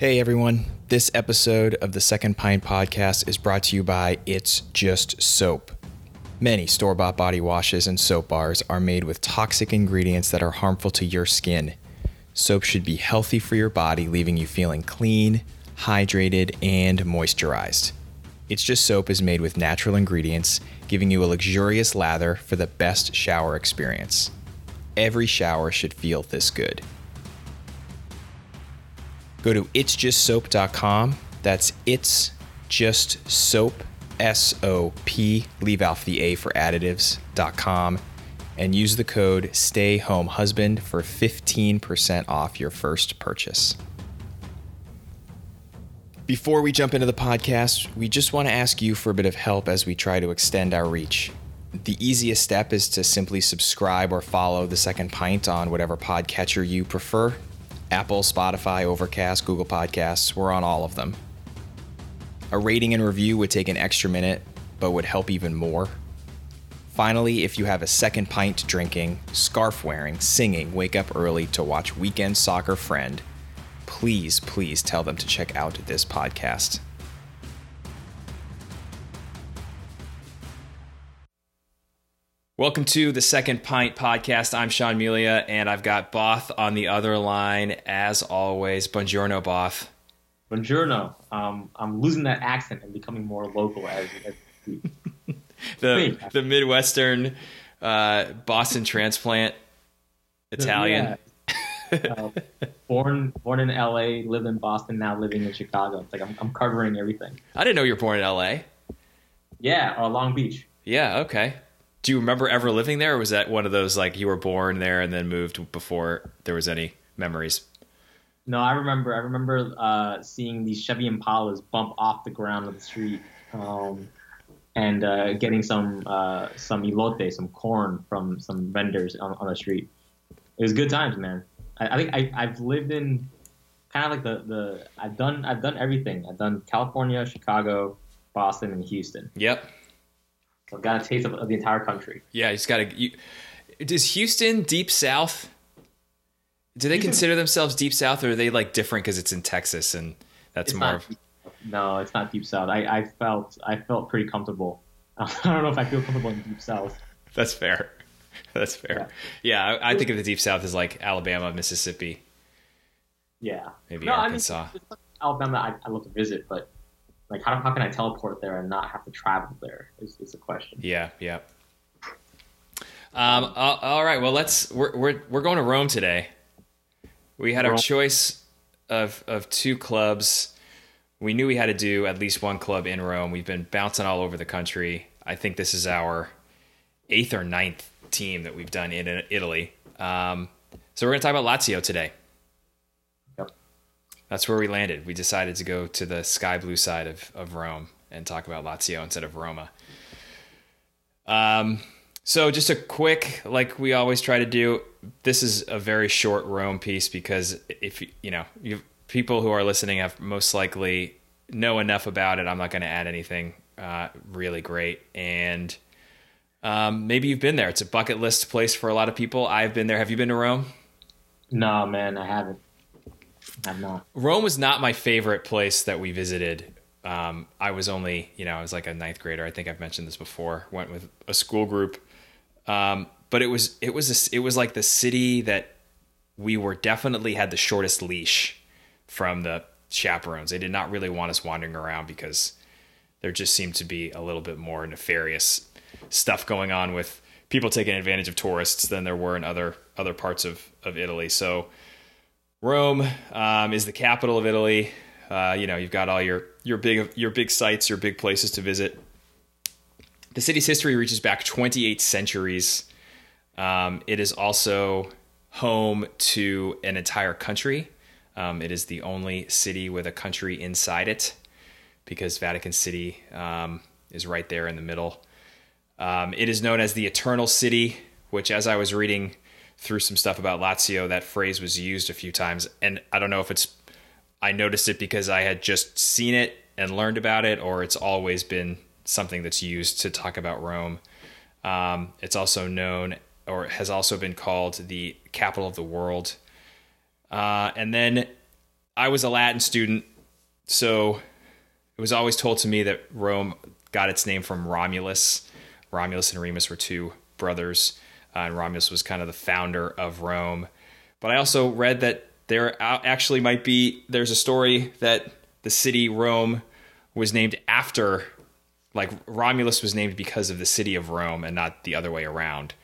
Hey everyone, this episode of the Second Pint Podcast is brought to you by It's Just Soap. Many store bought body washes and soap bars are made with toxic ingredients that are harmful to your skin. Soap should be healthy for your body, leaving you feeling clean, hydrated, and moisturized. It's Just Soap is made with natural ingredients, giving you a luxurious lather for the best shower experience. Every shower should feel this good. Go to itsjustsoap.com. That's it's just soap, S O P, leave off the A for additives.com, and use the code Stay Home Husband for 15% off your first purchase. Before we jump into the podcast, we just want to ask you for a bit of help as we try to extend our reach. The easiest step is to simply subscribe or follow the second pint on whatever podcatcher you prefer. Apple, Spotify, Overcast, Google Podcasts, we're on all of them. A rating and review would take an extra minute, but would help even more. Finally, if you have a second pint drinking, scarf wearing, singing, wake up early to watch weekend soccer friend, please, please tell them to check out this podcast. Welcome to the Second Pint Podcast. I'm Sean Melia, and I've got Both on the other line as always. Buongiorno, Both. Buongiorno. Um, I'm losing that accent and becoming more local as, as the the Midwestern uh, Boston transplant Italian. Yeah. uh, born born in L.A., live in Boston, now living in Chicago. It's like I'm, I'm covering everything. I didn't know you were born in L.A. Yeah, uh, Long Beach. Yeah. Okay. Do you remember ever living there, or was that one of those like you were born there and then moved before there was any memories? No, I remember. I remember uh, seeing these Chevy Impalas bump off the ground of the street, um, and uh, getting some uh, some elote, some corn from some vendors on, on the street. It was good times, man. I, I think I, I've lived in kind of like the, the I've done I've done everything. I've done California, Chicago, Boston, and Houston. Yep. So I've got a taste of, of the entire country. Yeah, you just got to. Does Houston deep south? Do they Houston- consider themselves deep south, or are they like different because it's in Texas and that's more not of? no, it's not deep south. I, I felt I felt pretty comfortable. I don't know if I feel comfortable in deep south. That's fair. That's fair. Yeah, I, I think of the deep south as like Alabama, Mississippi. Yeah, Maybe no, Arkansas. I mean, Alabama, I, I love to visit, but like, how, how can I teleport there and not have to travel there? Is, is the question. Yeah, yeah. Um, all, all right. Well, let's. We're we're we're going to Rome today. We had our choice of of two clubs. We knew we had to do at least one club in Rome. We've been bouncing all over the country. I think this is our eighth or ninth team that we've done in Italy. Um, so we're going to talk about Lazio today. That's where we landed. We decided to go to the sky blue side of, of Rome and talk about Lazio instead of Roma. Um, so just a quick, like we always try to do. This is a very short Rome piece because if you you know you people who are listening have most likely know enough about it. I'm not going to add anything uh, really great and. Um, maybe you've been there. It's a bucket list place for a lot of people. I've been there. Have you been to Rome? No, man, I haven't. I've not. Rome was not my favorite place that we visited. Um, I was only, you know, I was like a ninth grader. I think I've mentioned this before. Went with a school group, um, but it was it was a, it was like the city that we were definitely had the shortest leash from the chaperones. They did not really want us wandering around because there just seemed to be a little bit more nefarious stuff going on with people taking advantage of tourists than there were in other other parts of of Italy. So Rome um, is the capital of Italy. Uh, you know, you've got all your your big your big sites, your big places to visit. The city's history reaches back 28 centuries. Um, it is also home to an entire country. Um, it is the only city with a country inside it because Vatican City um, is right there in the middle. Um, it is known as the Eternal City, which, as I was reading through some stuff about Lazio, that phrase was used a few times. And I don't know if it's, I noticed it because I had just seen it and learned about it, or it's always been something that's used to talk about Rome. Um, it's also known, or has also been called, the capital of the world. Uh, and then I was a Latin student, so it was always told to me that Rome got its name from Romulus. Romulus and Remus were two brothers, uh, and Romulus was kind of the founder of Rome. But I also read that there actually might be there's a story that the city Rome was named after like Romulus was named because of the city of Rome and not the other way around.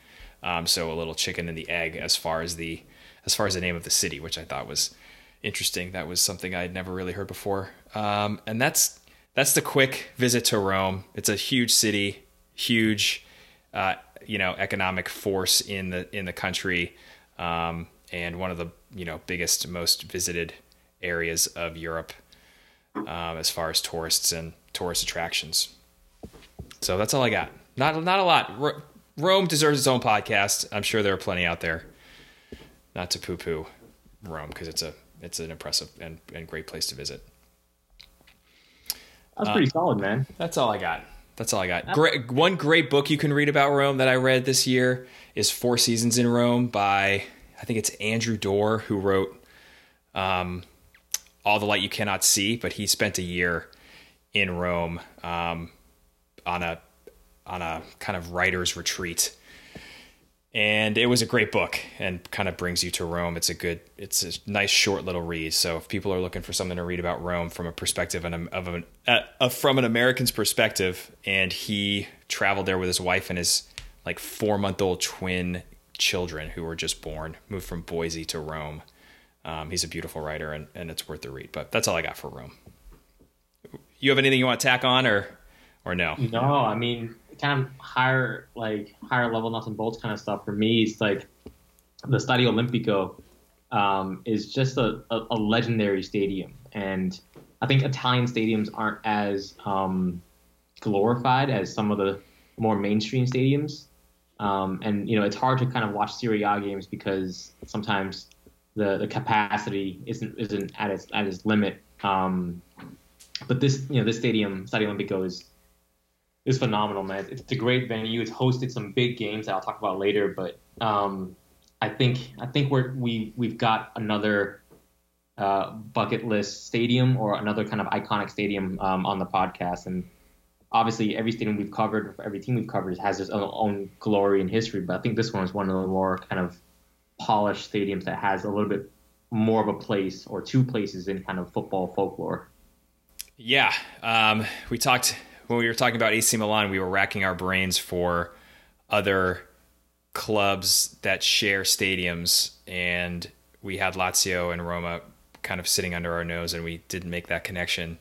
Um, so a little chicken and the egg as far as the as far as the name of the city, which I thought was interesting. That was something I'd never really heard before. Um, and that's that's the quick visit to Rome. It's a huge city, huge, uh, you know, economic force in the in the country, um, and one of the you know biggest, most visited areas of Europe um, as far as tourists and tourist attractions. So that's all I got. Not not a lot. Rome deserves its own podcast. I'm sure there are plenty out there. Not to poo poo Rome because it's a it's an impressive and, and great place to visit. That's pretty uh, solid, man. That's all I got. That's all I got. Great, one great book you can read about Rome that I read this year is Four Seasons in Rome by I think it's Andrew Doerr who wrote um, All the Light You Cannot See, but he spent a year in Rome um, on a on a kind of writer's retreat. And it was a great book and kind of brings you to Rome. It's a good, it's a nice short little read. So if people are looking for something to read about Rome from a perspective of an, uh, from an American's perspective, and he traveled there with his wife and his like four month old twin children who were just born, moved from Boise to Rome. Um, he's a beautiful writer and, and it's worth the read. But that's all I got for Rome. You have anything you want to tack on or or no? No, I mean, kind of higher, like higher level nuts and bolts kind of stuff for me is like the Stadio Olimpico um, is just a, a, a, legendary stadium, and I think Italian stadiums aren't as um, glorified as some of the more mainstream stadiums. Um, and you know, it's hard to kind of watch Serie A games because sometimes the, the capacity isn't isn't at its at its limit. Um, but this you know this stadium, Stadio Olimpico, is is phenomenal, man. It's a great venue. It's hosted some big games that I'll talk about later, but um, I think I think we're we we've got another uh, bucket list stadium or another kind of iconic stadium um, on the podcast, and obviously every stadium we've covered, every team we've covered has its own glory and history. But I think this one is one of the more kind of polished stadiums that has a little bit more of a place or two places in kind of football folklore. Yeah, um, we talked when we were talking about AC Milan, we were racking our brains for other clubs that share stadiums, and we had Lazio and Roma kind of sitting under our nose, and we didn't make that connection.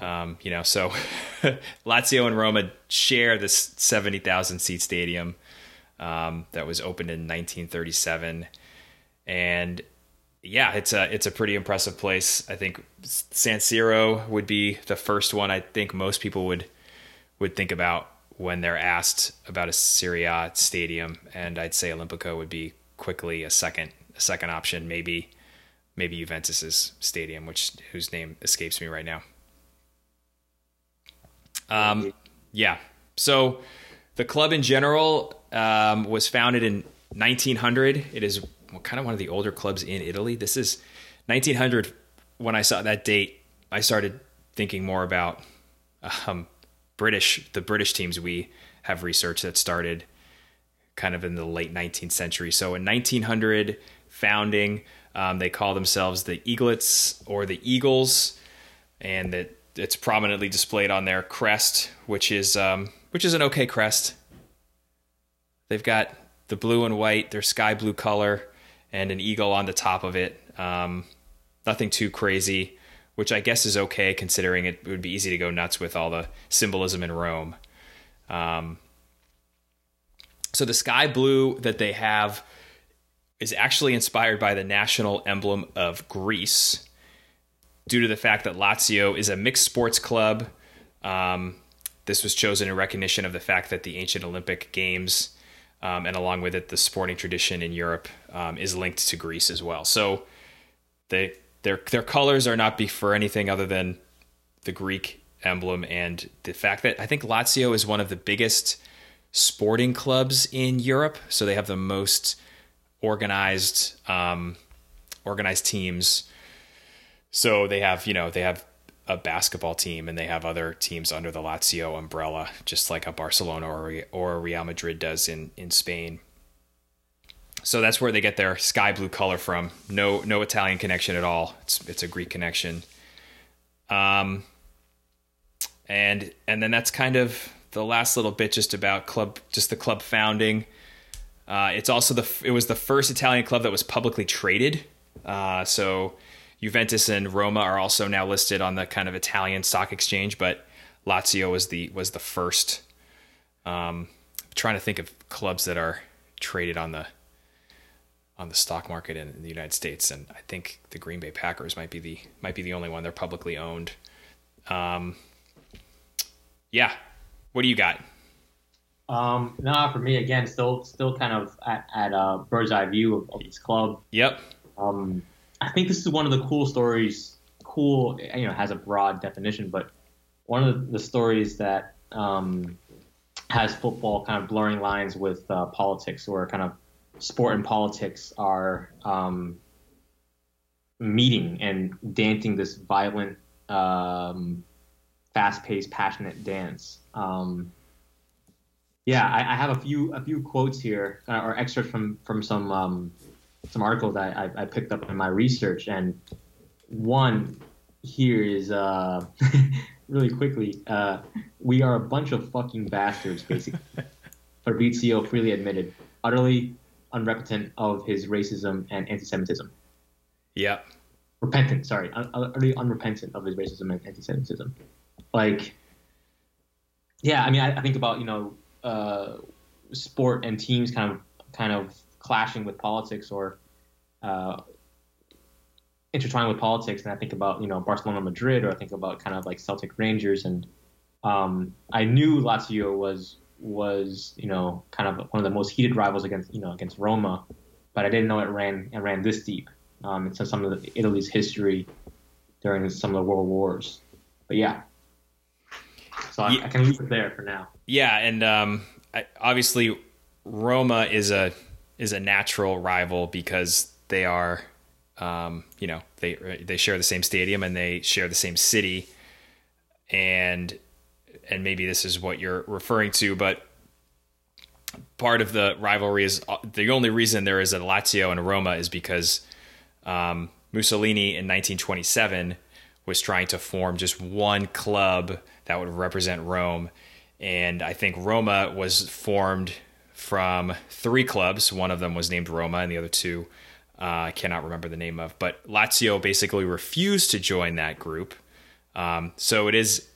Um, you know, so Lazio and Roma share this seventy thousand seat stadium um, that was opened in 1937, and yeah, it's a it's a pretty impressive place. I think San Siro would be the first one. I think most people would would think about when they're asked about a Serie A stadium, and I'd say Olimpico would be quickly a second a second option. Maybe maybe Juventus's stadium, which whose name escapes me right now. Um, yeah. So the club in general um, was founded in 1900. It is kind of one of the older clubs in Italy. This is 1900. When I saw that date, I started thinking more about um, British the British teams we have researched that started kind of in the late 19th century. So in 1900 founding, um, they call themselves the Eaglets or the Eagles, and that it's prominently displayed on their crest, which is um, which is an okay crest. They've got the blue and white, their sky blue color, and an eagle on the top of it. Um, nothing too crazy, which I guess is okay considering it would be easy to go nuts with all the symbolism in Rome. Um, so the sky blue that they have is actually inspired by the national emblem of Greece due to the fact that Lazio is a mixed sports club. Um, this was chosen in recognition of the fact that the ancient Olympic Games um, and along with it, the sporting tradition in Europe um, is linked to Greece as well. So they their their colors are not be for anything other than the Greek emblem and the fact that I think Lazio is one of the biggest sporting clubs in Europe. So they have the most organized um, organized teams So they have, you know, they have a basketball team and they have other teams under the Lazio umbrella, just like a Barcelona or or Real Madrid does in in Spain. So that's where they get their sky blue color from. No no Italian connection at all. It's it's a Greek connection. Um and and then that's kind of the last little bit just about club just the club founding. Uh, it's also the it was the first Italian club that was publicly traded. Uh, so Juventus and Roma are also now listed on the kind of Italian stock exchange, but Lazio was the was the first. Um, trying to think of clubs that are traded on the on the stock market in, in, the United States, and I think the Green Bay Packers might be the might be the only one. They're publicly owned. Um, yeah, what do you got? Um, nah, for me again, still still kind of at, at a bird's eye view of, of this club. Yep. Um, I think this is one of the cool stories. Cool, you know, has a broad definition, but one of the stories that um, has football kind of blurring lines with uh, politics, or kind of sport and politics are um, meeting and dancing this violent, um, fast-paced, passionate dance. Um, yeah, I, I, have a few a few quotes here, uh, or excerpts from from some um, some articles that I, I, picked up in my research, and one here is uh, really quickly. Uh, we are a bunch of fucking bastards, basically. Fabrizio freely admitted, utterly unrepentant of his racism and anti-Semitism. Yeah. Repentant, sorry, utterly unrepentant of his racism and anti-Semitism. Like, yeah, I mean, I, I think about you know, uh, sport and teams kind of kind of clashing with politics or uh, intertwined with politics, and I think about you know Barcelona, Madrid, or I think about kind of like Celtic Rangers, and um, I knew Lazio was was you know kind of one of the most heated rivals against you know against Roma, but I didn't know it ran it ran this deep um, into some of the, Italy's history during some of the world wars. But yeah, so I, yeah. I can leave it there for now. Yeah, and um, I, obviously Roma is a is a natural rival because they are, um, you know, they they share the same stadium and they share the same city, and and maybe this is what you're referring to, but part of the rivalry is uh, the only reason there is a Lazio and Roma is because um, Mussolini in 1927 was trying to form just one club that would represent Rome. And I think Roma was formed from three clubs. One of them was named Roma, and the other two uh, I cannot remember the name of. But Lazio basically refused to join that group. Um, so it is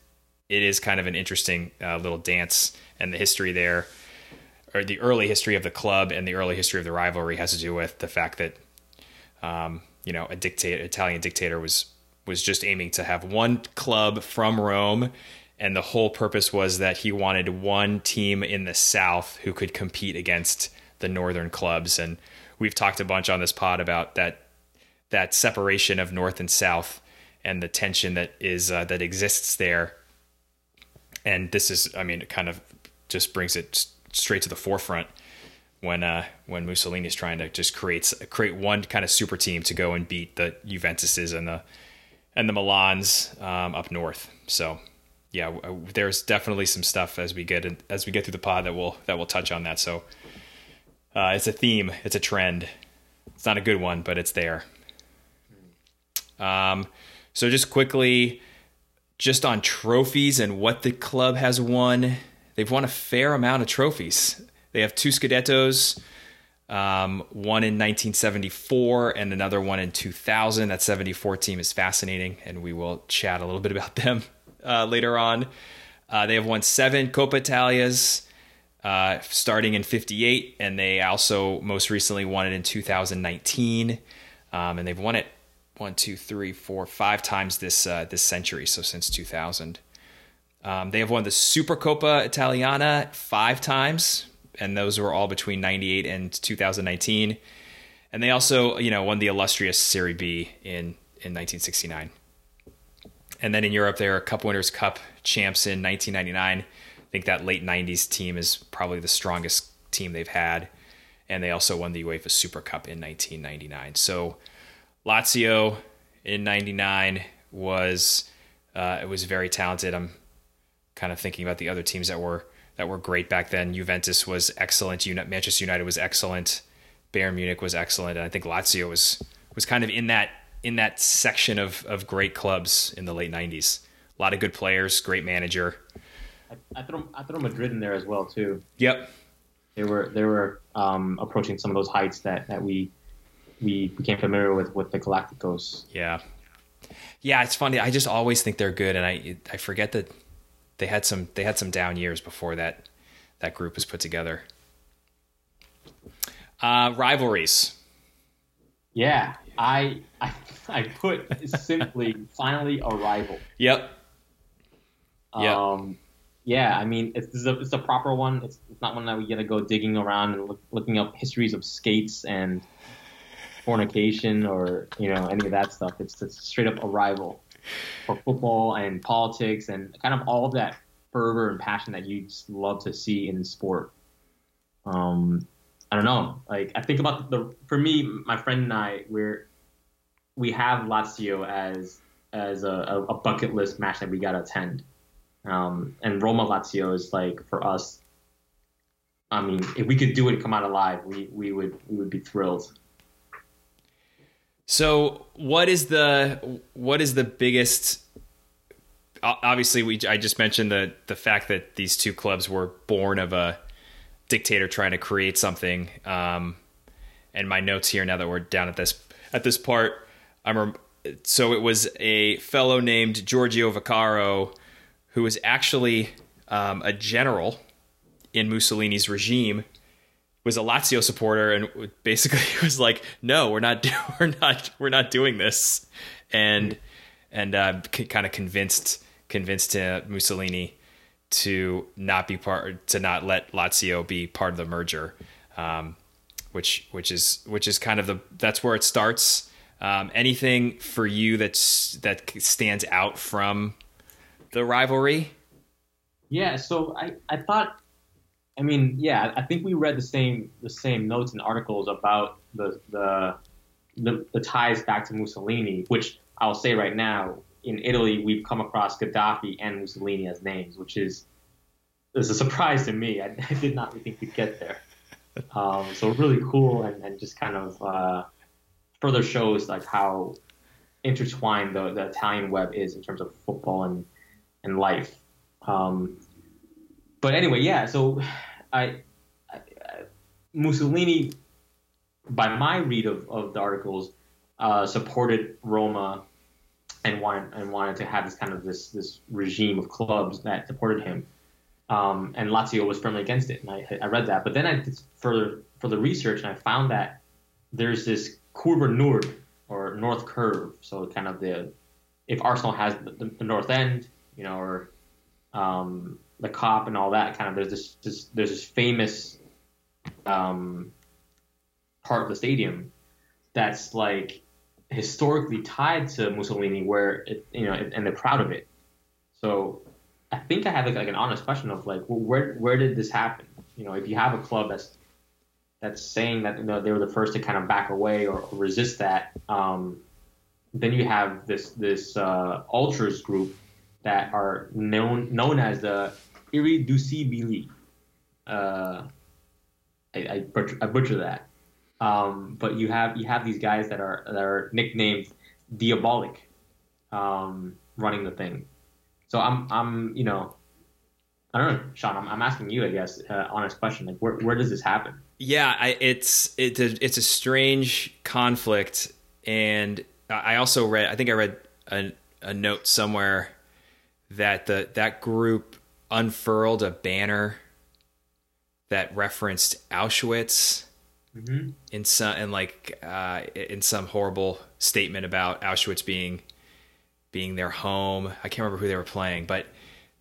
it is kind of an interesting uh, little dance, and the history there, or the early history of the club and the early history of the rivalry has to do with the fact that um, you know a dictator, Italian dictator was was just aiming to have one club from Rome and the whole purpose was that he wanted one team in the South who could compete against the northern clubs. And we've talked a bunch on this pod about that that separation of North and South and the tension that is uh, that exists there. And this is, I mean, it kind of just brings it straight to the forefront when uh, when Mussolini is trying to just create create one kind of super team to go and beat the Juventuses and the and the Milans um, up north. So yeah, there's definitely some stuff as we get as we get through the pod that will that will touch on that. So uh, it's a theme, it's a trend. It's not a good one, but it's there. Um, so just quickly, just on trophies and what the club has won, they've won a fair amount of trophies. They have two Scudettos, um, one in 1974 and another one in 2000. That 74 team is fascinating, and we will chat a little bit about them uh, later on. Uh, they have won seven Coppa Italias uh, starting in 58, and they also most recently won it in 2019. Um, and they've won it one, two, three, four, five times this uh, this century, so since 2000. Um, they have won the Supercoppa Italiana five times, and those were all between 98 and 2019. And they also, you know, won the illustrious Serie B in in 1969. And then in Europe, they are Cup Winners' Cup champs in 1999. I think that late 90s team is probably the strongest team they've had. And they also won the UEFA Super Cup in 1999. So Lazio in '99 was uh, it was very talented. I'm kind of thinking about the other teams that were that were great back then. Juventus was excellent. Manchester United was excellent. Bayern Munich was excellent, and I think Lazio was was kind of in that in that section of of great clubs in the late '90s. A lot of good players, great manager. I, I throw I throw Madrid in there as well too. Yep, they were they were um, approaching some of those heights that that we we became familiar with with the Galacticos. Yeah, yeah, it's funny. I just always think they're good, and I I forget that they had some they had some down years before that that group was put together. Uh, rivalries. Yeah, I I I put simply finally arrival. rival. Yep. Yep. Um, yeah, I mean it's a, it's a proper one. It's, it's not one that we gotta go digging around and look, looking up histories of skates and fornication or you know any of that stuff. It's, it's straight up arrival for football and politics and kind of all of that fervor and passion that you just love to see in sport. Um, I don't know. Like I think about the for me, my friend and I, we're we have Lazio as as a, a bucket list match that we gotta attend. Um, and Roma Lazio is like for us. I mean, if we could do it and come out alive, we, we would we would be thrilled. So, what is the what is the biggest? Obviously, we I just mentioned the the fact that these two clubs were born of a dictator trying to create something. Um, and my notes here now that we're down at this at this part, I'm so it was a fellow named Giorgio Vaccaro who was actually um, a general in Mussolini's regime, was a Lazio supporter, and basically was like, "No, we're not, do- we're not, we're not doing this," and and uh, c- kind of convinced convinced uh, Mussolini to not be part to not let Lazio be part of the merger, um, which which is which is kind of the that's where it starts. Um, anything for you that's that stands out from the rivalry? Yeah, so I, I thought I mean, yeah, I think we read the same the same notes and articles about the the the, the ties back to Mussolini, which I'll say right now, in Italy we've come across Gaddafi and Mussolini as names, which is is a surprise to me. I, I did not think we'd get there. Um, so really cool and, and just kind of uh, further shows like how intertwined the, the Italian web is in terms of football and and life. Um, but anyway, yeah. So I, I, Mussolini, by my read of, of the articles, uh, supported Roma and wanted and wanted to have this kind of this this regime of clubs that supported him. Um, and Lazio was firmly against it, and I, I read that. But then I did further further research, and I found that there's this Curva Nord or North Curve. So kind of the if Arsenal has the, the north end, you know, or um, the Kop and all that kind of there's this, this there's this famous um, part of the stadium that's like historically tied to Mussolini, where it, you know, and they're proud of it. So I think I have like, like an honest question of like, well, where where did this happen? You know, if you have a club that's that's saying that you know, they were the first to kind of back away or, resist that, um, then you have this this uh, ultras group that are known known as the Irreducibili. Uh, I, I, butcher, I butcher that. Um, but you have you have these guys that are that are nicknamed Diabolik, um, running the thing. So I'm I'm you know I don't know, Sean. I'm, I'm asking you, I guess, uh, honest question. Like, where where does this happen? Yeah, I, it's it's a it's a strange conflict, and I also read. I think I read a, a note somewhere that the that group unfurled a banner that referenced Auschwitz mm-hmm. in some and like uh, in some horrible statement about Auschwitz being being their home. I can't remember who they were playing, but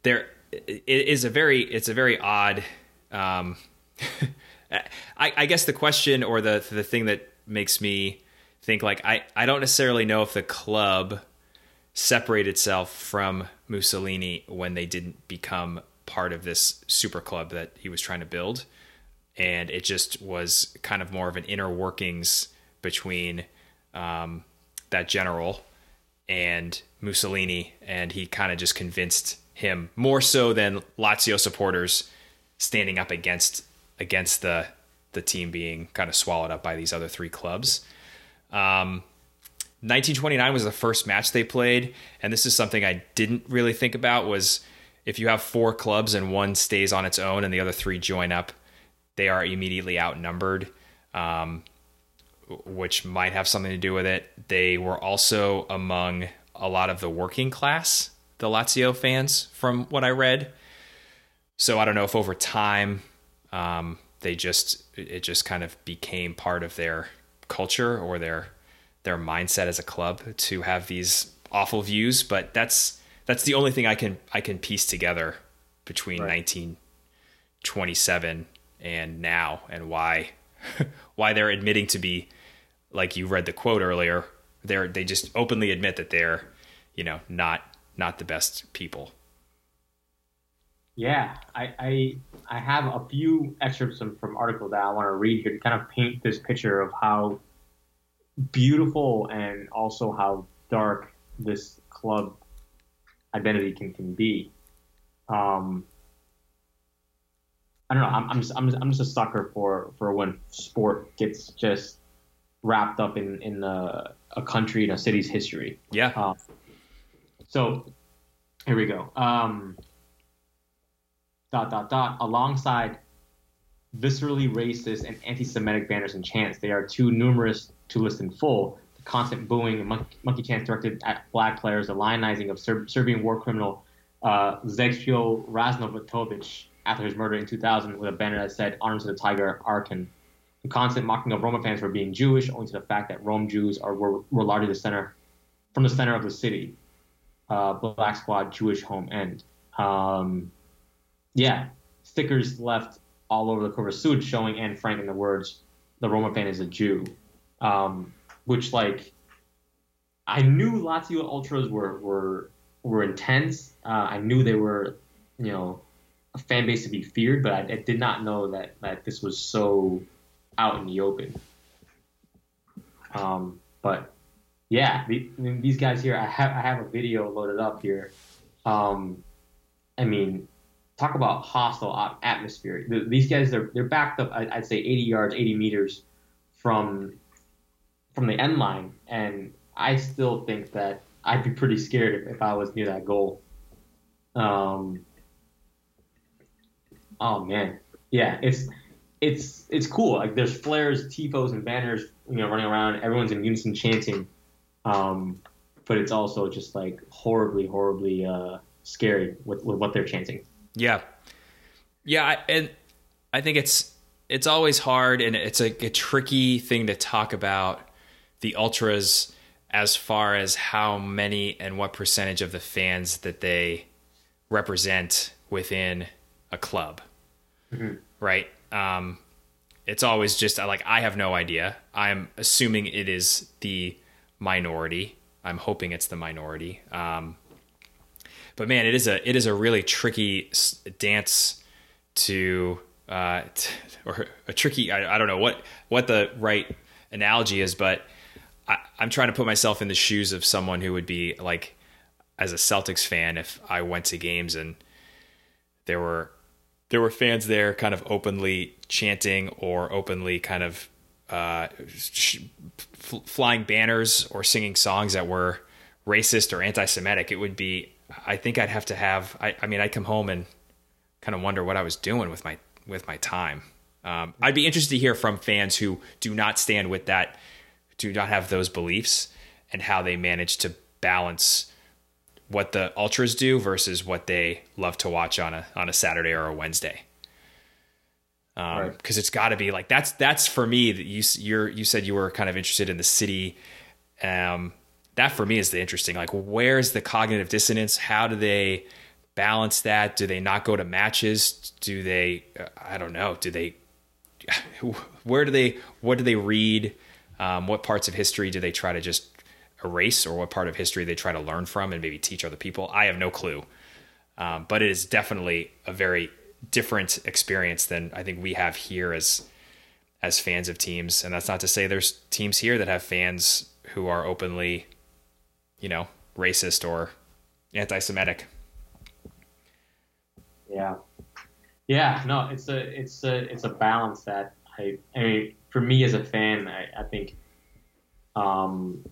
there it is a very it's a very odd. Um, I, I guess the question or the the thing that makes me think like I I don't necessarily know if the club separate itself from Mussolini when they didn't become part of this super club that he was trying to build. And it just was kind of more of an inner workings between um, that general and Mussolini, and he kind of just convinced him more so than Lazio supporters standing up against against the the team being kind of swallowed up by these other three clubs. Um, 1929 was the first match they played, and this is something I didn't really think about was if you have four clubs and one stays on its own and the other three join up, they are immediately outnumbered, um, which might have something to do with it. They were also among a lot of the working class, the Lazio fans, from what I read. So I don't know if over time um, they just it just kind of became part of their culture or their their mindset as a club to have these awful views. But that's that's the only thing I can I can piece together between right. 1927 and now, and why why they're admitting to be like you read the quote earlier. They're they just openly admit that they're you know not not the best people. Yeah, I, I I have a few excerpts from, from articles that I want to read here to kind of paint this picture of how beautiful and also how dark this club identity can, can be. Um, I don't know. I'm, I'm just, I'm just, I'm just a sucker for, for when sport gets just wrapped up in, in a, a country and a city's history. Yeah. Um, so here we go. Um, dot, dot, dot. Alongside viscerally racist and anti-Semitic banners and chants, they are too numerous to list in full The constant booing and monkey, monkey chants directed at black players, the lionizing of Ser- Serbian war criminal uh, Zecjo Raznovatovic after his murder in 2000 with a banner that said "Honor to the Tiger Arkan." The constant mocking of Roma fans for being Jewish, owing to the fact that Rome Jews are were, were largely the center from the center of the city. Uh, Black Squad Jewish home end. Um, yeah, stickers left all over the Curva Sud showing Anne Frank in the words, "The Roma fan is a Jew." Um, which like I knew Lazio ultras were were were intense. Uh, I knew they were, you know, a fan base to be feared, but I, I, did not know that that this was so out in the open. Um, but yeah, the, these guys here, I have I have a video loaded up here. Um, I mean, talk about hostile atmosphere. These guys, they're they're backed up. I'd say 80 yards, 80 meters from from the end line, and I still think that I'd be pretty scared if, if I was near that goal. Um, oh man, yeah, it's it's it's cool. Like there's flares, tifos, and banners, you know, running around. Everyone's in unison chanting, um, but it's also just like horribly, horribly uh, scary with, with what they're chanting. Yeah, yeah, and I think it's it's always hard and it's a, a tricky thing to talk about the ultras as far as how many and what percentage of the fans that they represent within a club mm-hmm. right? Um, it's always just like i have no idea. I'm assuming it is the minority. I'm hoping it's the minority. Um, but man it is a it is a really tricky dance to uh, or a tricky I, I don't know what what the right analogy is but I, I'm trying to put myself in the shoes of someone who would be like, as a Celtics fan, if I went to games and there were there were fans there, kind of openly chanting or openly kind of uh, sh- flying banners or singing songs that were racist or anti-Semitic. It would be. I think I'd have to have. I, I mean, I'd come home and kind of wonder what I was doing with my with my time. Um, I'd be interested to hear from fans who do not stand with that do not have those beliefs and how they manage to balance what the ultras do versus what they love to watch on a on a Saturday or a Wednesday. Um, right. cause it's gotta be like, that's, that's for me that you, you're, you said you were kind of interested in the city. Um, that for me is the interesting, like, where's the cognitive dissonance? How do they balance that? Do they not go to matches? Do they, uh, I don't know. Do they, where do they, what do they read? Um, what parts of history do they try to just erase, or what part of history they try to learn from and maybe teach other people? I have no clue. Um, but it is definitely a very different experience than I think we have here as as fans of teams. And that's not to say there's teams here that have fans who are openly, you know, racist or anti-Semitic. Yeah, yeah. No, it's a it's a it's a balance that I I mean for me as a fan, I, I think um,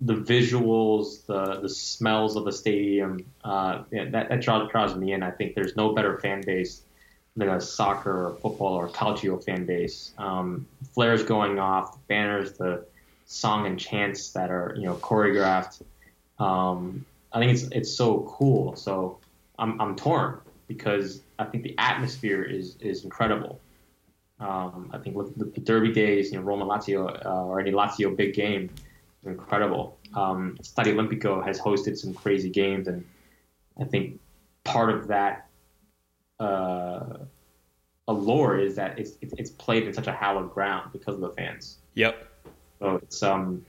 the visuals, the the smells of the stadium, uh, yeah, that that draws, draws me in. I think there's no better fan base than a soccer or football or calcio fan base. Um, flares going off, the banners, the song and chants that are you know choreographed. Um, I think it's it's so cool. So I'm I'm torn because I think the atmosphere is is incredible. Um, I think with the Derby days, you know, Roma Lazio uh, or any Lazio big game, incredible. Um, Stadio Olimpico has hosted some crazy games, and I think part of that uh, allure is that it's, it's played in such a hallowed ground because of the fans. Yep. So it's um,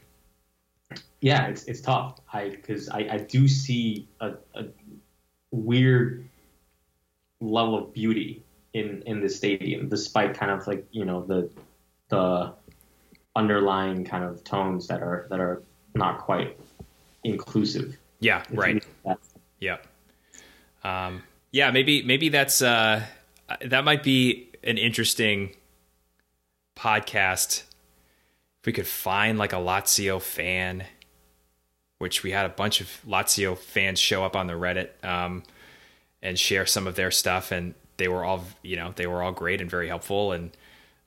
yeah, it's it's tough. I because I, I do see a, a weird level of beauty in in the stadium, despite kind of like you know the the underlying kind of tones that are that are not quite inclusive. Yeah, right. Yeah. Um, yeah, maybe maybe that's uh, that might be an interesting podcast. If we could find like a Lazio fan, which we had a bunch of Lazio fans show up on the Reddit um, and share some of their stuff, and they were all you know they were all great and very helpful and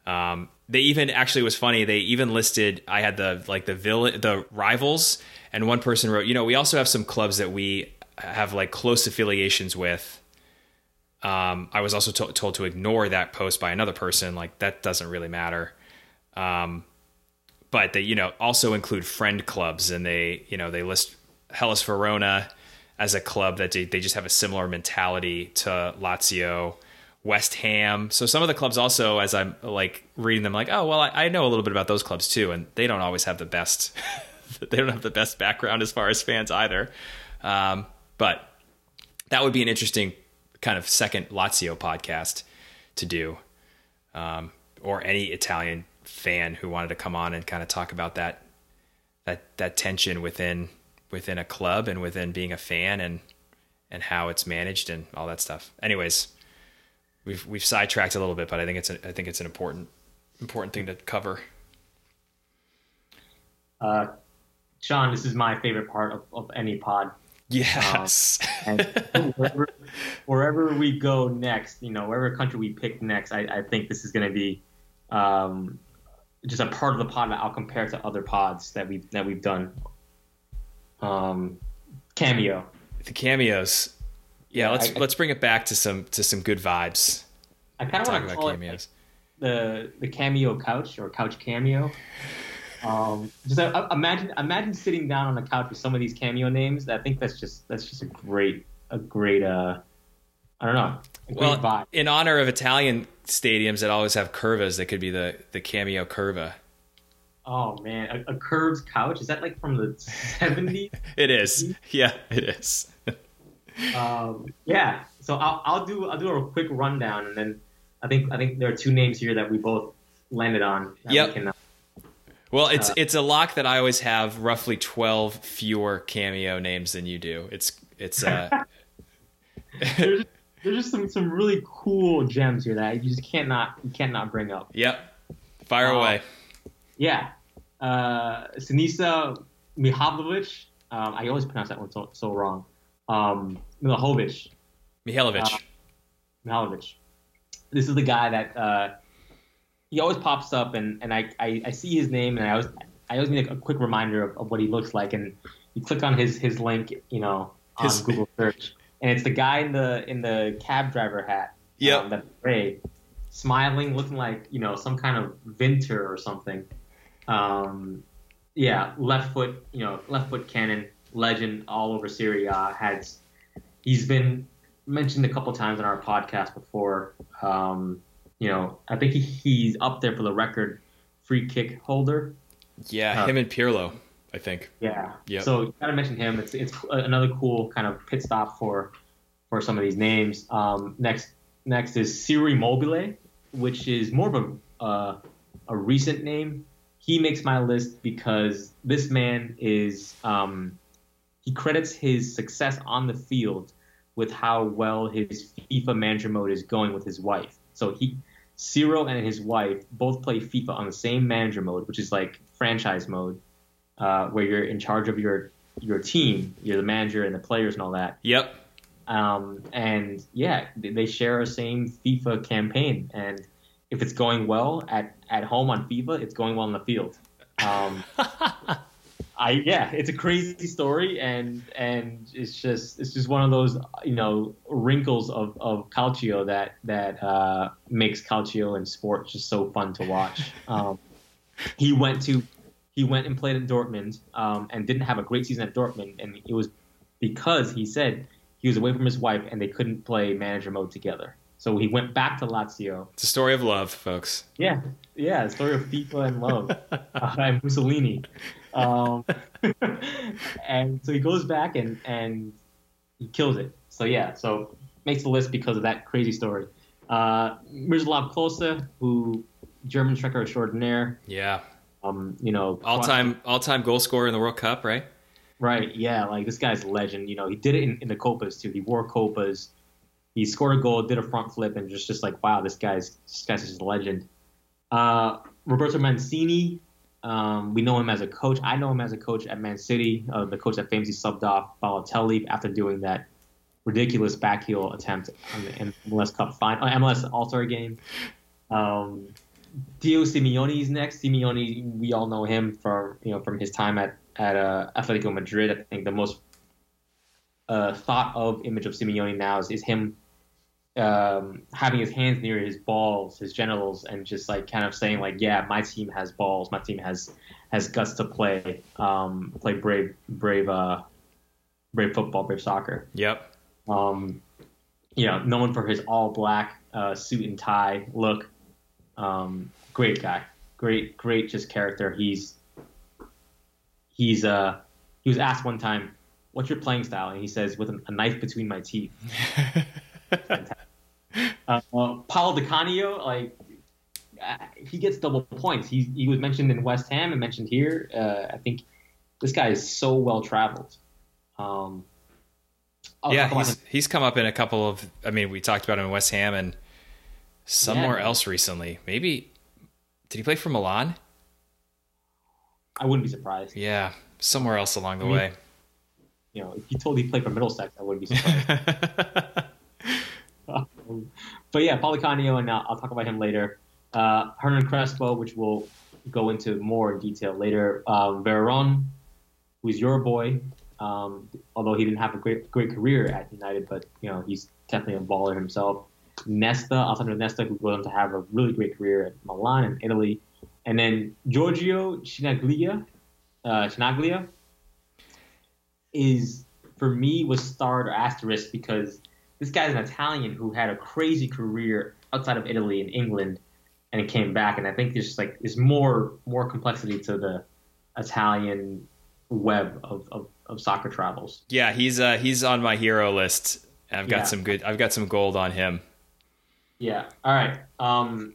um, they even actually was funny they even listed i had the like the villain the rivals and one person wrote you know we also have some clubs that we have like close affiliations with. Um, i was also to- told to ignore that post by another person like that doesn't really matter. Um, but they you know also include friend clubs and they you know they list hellas verona as a club that they, they just have a similar mentality to lazio West Ham. So some of the clubs also, as I'm like reading them, like, oh well, I, I, know a little bit about those clubs too, and they don't always have the best. they don't have the best background as far as fans either. Um, but that would be an interesting kind of second Lazio podcast to do, um, or any Italian fan who wanted to come on and kind of talk about that that that tension within within a club and within being a fan and and how it's managed and all that stuff. Anyways, we've we've sidetracked a little bit, but I think it's a, I think it's an important important thing to cover. Uh, Sean, this is my favorite part of, of any pod. Yes. Um, and wherever, wherever, we go next, you know, wherever country we pick next, I, I think this is going to be um, just a part of the pod that I'll compare to other pods that we that we've done. Um, cameo. The cameos. Yeah, let's I, let's bring it back to some to some good vibes. I kind of want to call cameos. it the the cameo couch or couch cameo. Um, just uh, imagine imagine sitting down on a couch with some of these cameo names. I think that's just that's just a great a great uh I don't know. well, vibe. in honor of Italian stadiums that always have curvas, that could be the the cameo curva. Oh man, a, a curved couch is that like from the seventies? it is. Yeah, it is um, yeah. So I'll, I'll do I'll do a quick rundown, and then I think I think there are two names here that we both landed on. Yep. We can, uh, well, it's uh, it's a lock that I always have roughly twelve fewer cameo names than you do. It's it's uh. there's, there's just some some really cool gems here that you just can't not you can't not bring up. Yep. Fire uh, away. Yeah. Uh, Sinisa Mihalovic. Um, I always pronounce that one so, so wrong um, Milojevic. Mihalovic. Uh, Mihalovic. This is the guy that uh, he always pops up, and, and I, I, I see his name, and I always I always need a, a quick reminder of, of, what he looks like, and you click on his his link, you know, on his, Google search, and it's the guy in the in the cab driver hat. Yeah. Um, gray, smiling, looking like you know some kind of vinter or something. Um, yeah, left foot, you know, left foot cannon legend all over Serie A. Has he's been mentioned a couple times on our podcast before. Um, you know, I think he, he's up there for the record free kick holder. Yeah, uh, him and Pirlo, I think. Yeah. Yeah. So you gotta mention him. It's it's another cool kind of pit stop for for some of these names. Um, next next is Ciro Immobile, which is more of a uh, a recent name. He makes my list because this man is um, he credits his success on the field with how well his FIFA manager mode is going with his wife. So he Ciro and his wife both play FIFA on the same manager mode, which is like franchise mode, uh, where you're in charge of your your team, you're the manager and the players and all that. Yep. Um, and yeah, they share a same FIFA campaign, and if it's going well at at home on FIFA, it's going well on the field. Um, I yeah, it's a crazy story, and and it's just it's just one of those you know wrinkles of of Calcio that that uh, makes Calcio and sport just so fun to watch. Um, he went to he went and played at Dortmund um, and didn't have a great season at Dortmund, and it was because he said he was away from his wife and they couldn't play manager mode together. So he went back to Lazio. It's a story of love, folks. Yeah, yeah, a story of FIFA and love uh, and Mussolini. Um, and so he goes back and and he kills it. So yeah, so makes the list because of that crazy story. Uh, Miroslav Klose, who German striker extraordinaire. Yeah. Um, you know, all time all time goal scorer in the World Cup, right? Right. Yeah. Like this guy's a legend. You know, he did it in, in the Copas too. He wore Copas. He scored a goal, did a front flip, and just just like wow, this guy's this guy's just a legend. Uh, Roberto Mancini, um, we know him as a coach. I know him as a coach at Man City, uh, the coach that famously subbed off Balotelli after doing that ridiculous backheel attempt in the MLS Cup final, uh, MLS All Star game. Um, Diego Simeone is next. Simeone, we all know him from you know from his time at at uh, Atletico Madrid. I think the most uh, thought of image of Simeone now is, is him um, having his hands near his balls, his genitals, and just like kind of saying like, "Yeah, my team has balls. My team has has guts to play, um, play brave, brave, uh, brave football, brave soccer." Yep. Um, you know, known for his all black uh, suit and tie look. Um, great guy, great, great, just character. He's he's uh he was asked one time, "What's your playing style?" And he says, "With a knife between my teeth." uh, Paolo Di Canio, like uh, he gets double points. He he was mentioned in West Ham and mentioned here. Uh, I think this guy is so well traveled. Um, yeah, he's he's come up in a couple of. I mean, we talked about him in West Ham and somewhere yeah. else recently. Maybe did he play for Milan? I wouldn't be surprised. Yeah, somewhere else along the I mean, way. You know, if he told he played for Middlesex, I wouldn't be surprised. but yeah, Canio, and uh, I'll talk about him later. Uh, Hernan Crespo, which we'll go into more in detail later. Um, Veron, who's your boy, um, although he didn't have a great great career at United, but you know he's definitely a baller himself. Nesta, Alessandro Nesta, who goes on to have a really great career at Milan and Italy. And then Giorgio Chinaglia, uh, Chinaglia is, for me, was starred or asterisk because this guy's an Italian who had a crazy career outside of Italy and England and it came back. And I think there's like there's more more complexity to the Italian web of, of, of soccer travels. Yeah, he's uh, he's on my hero list. I've got yeah. some good. I've got some gold on him. Yeah. All right. Um,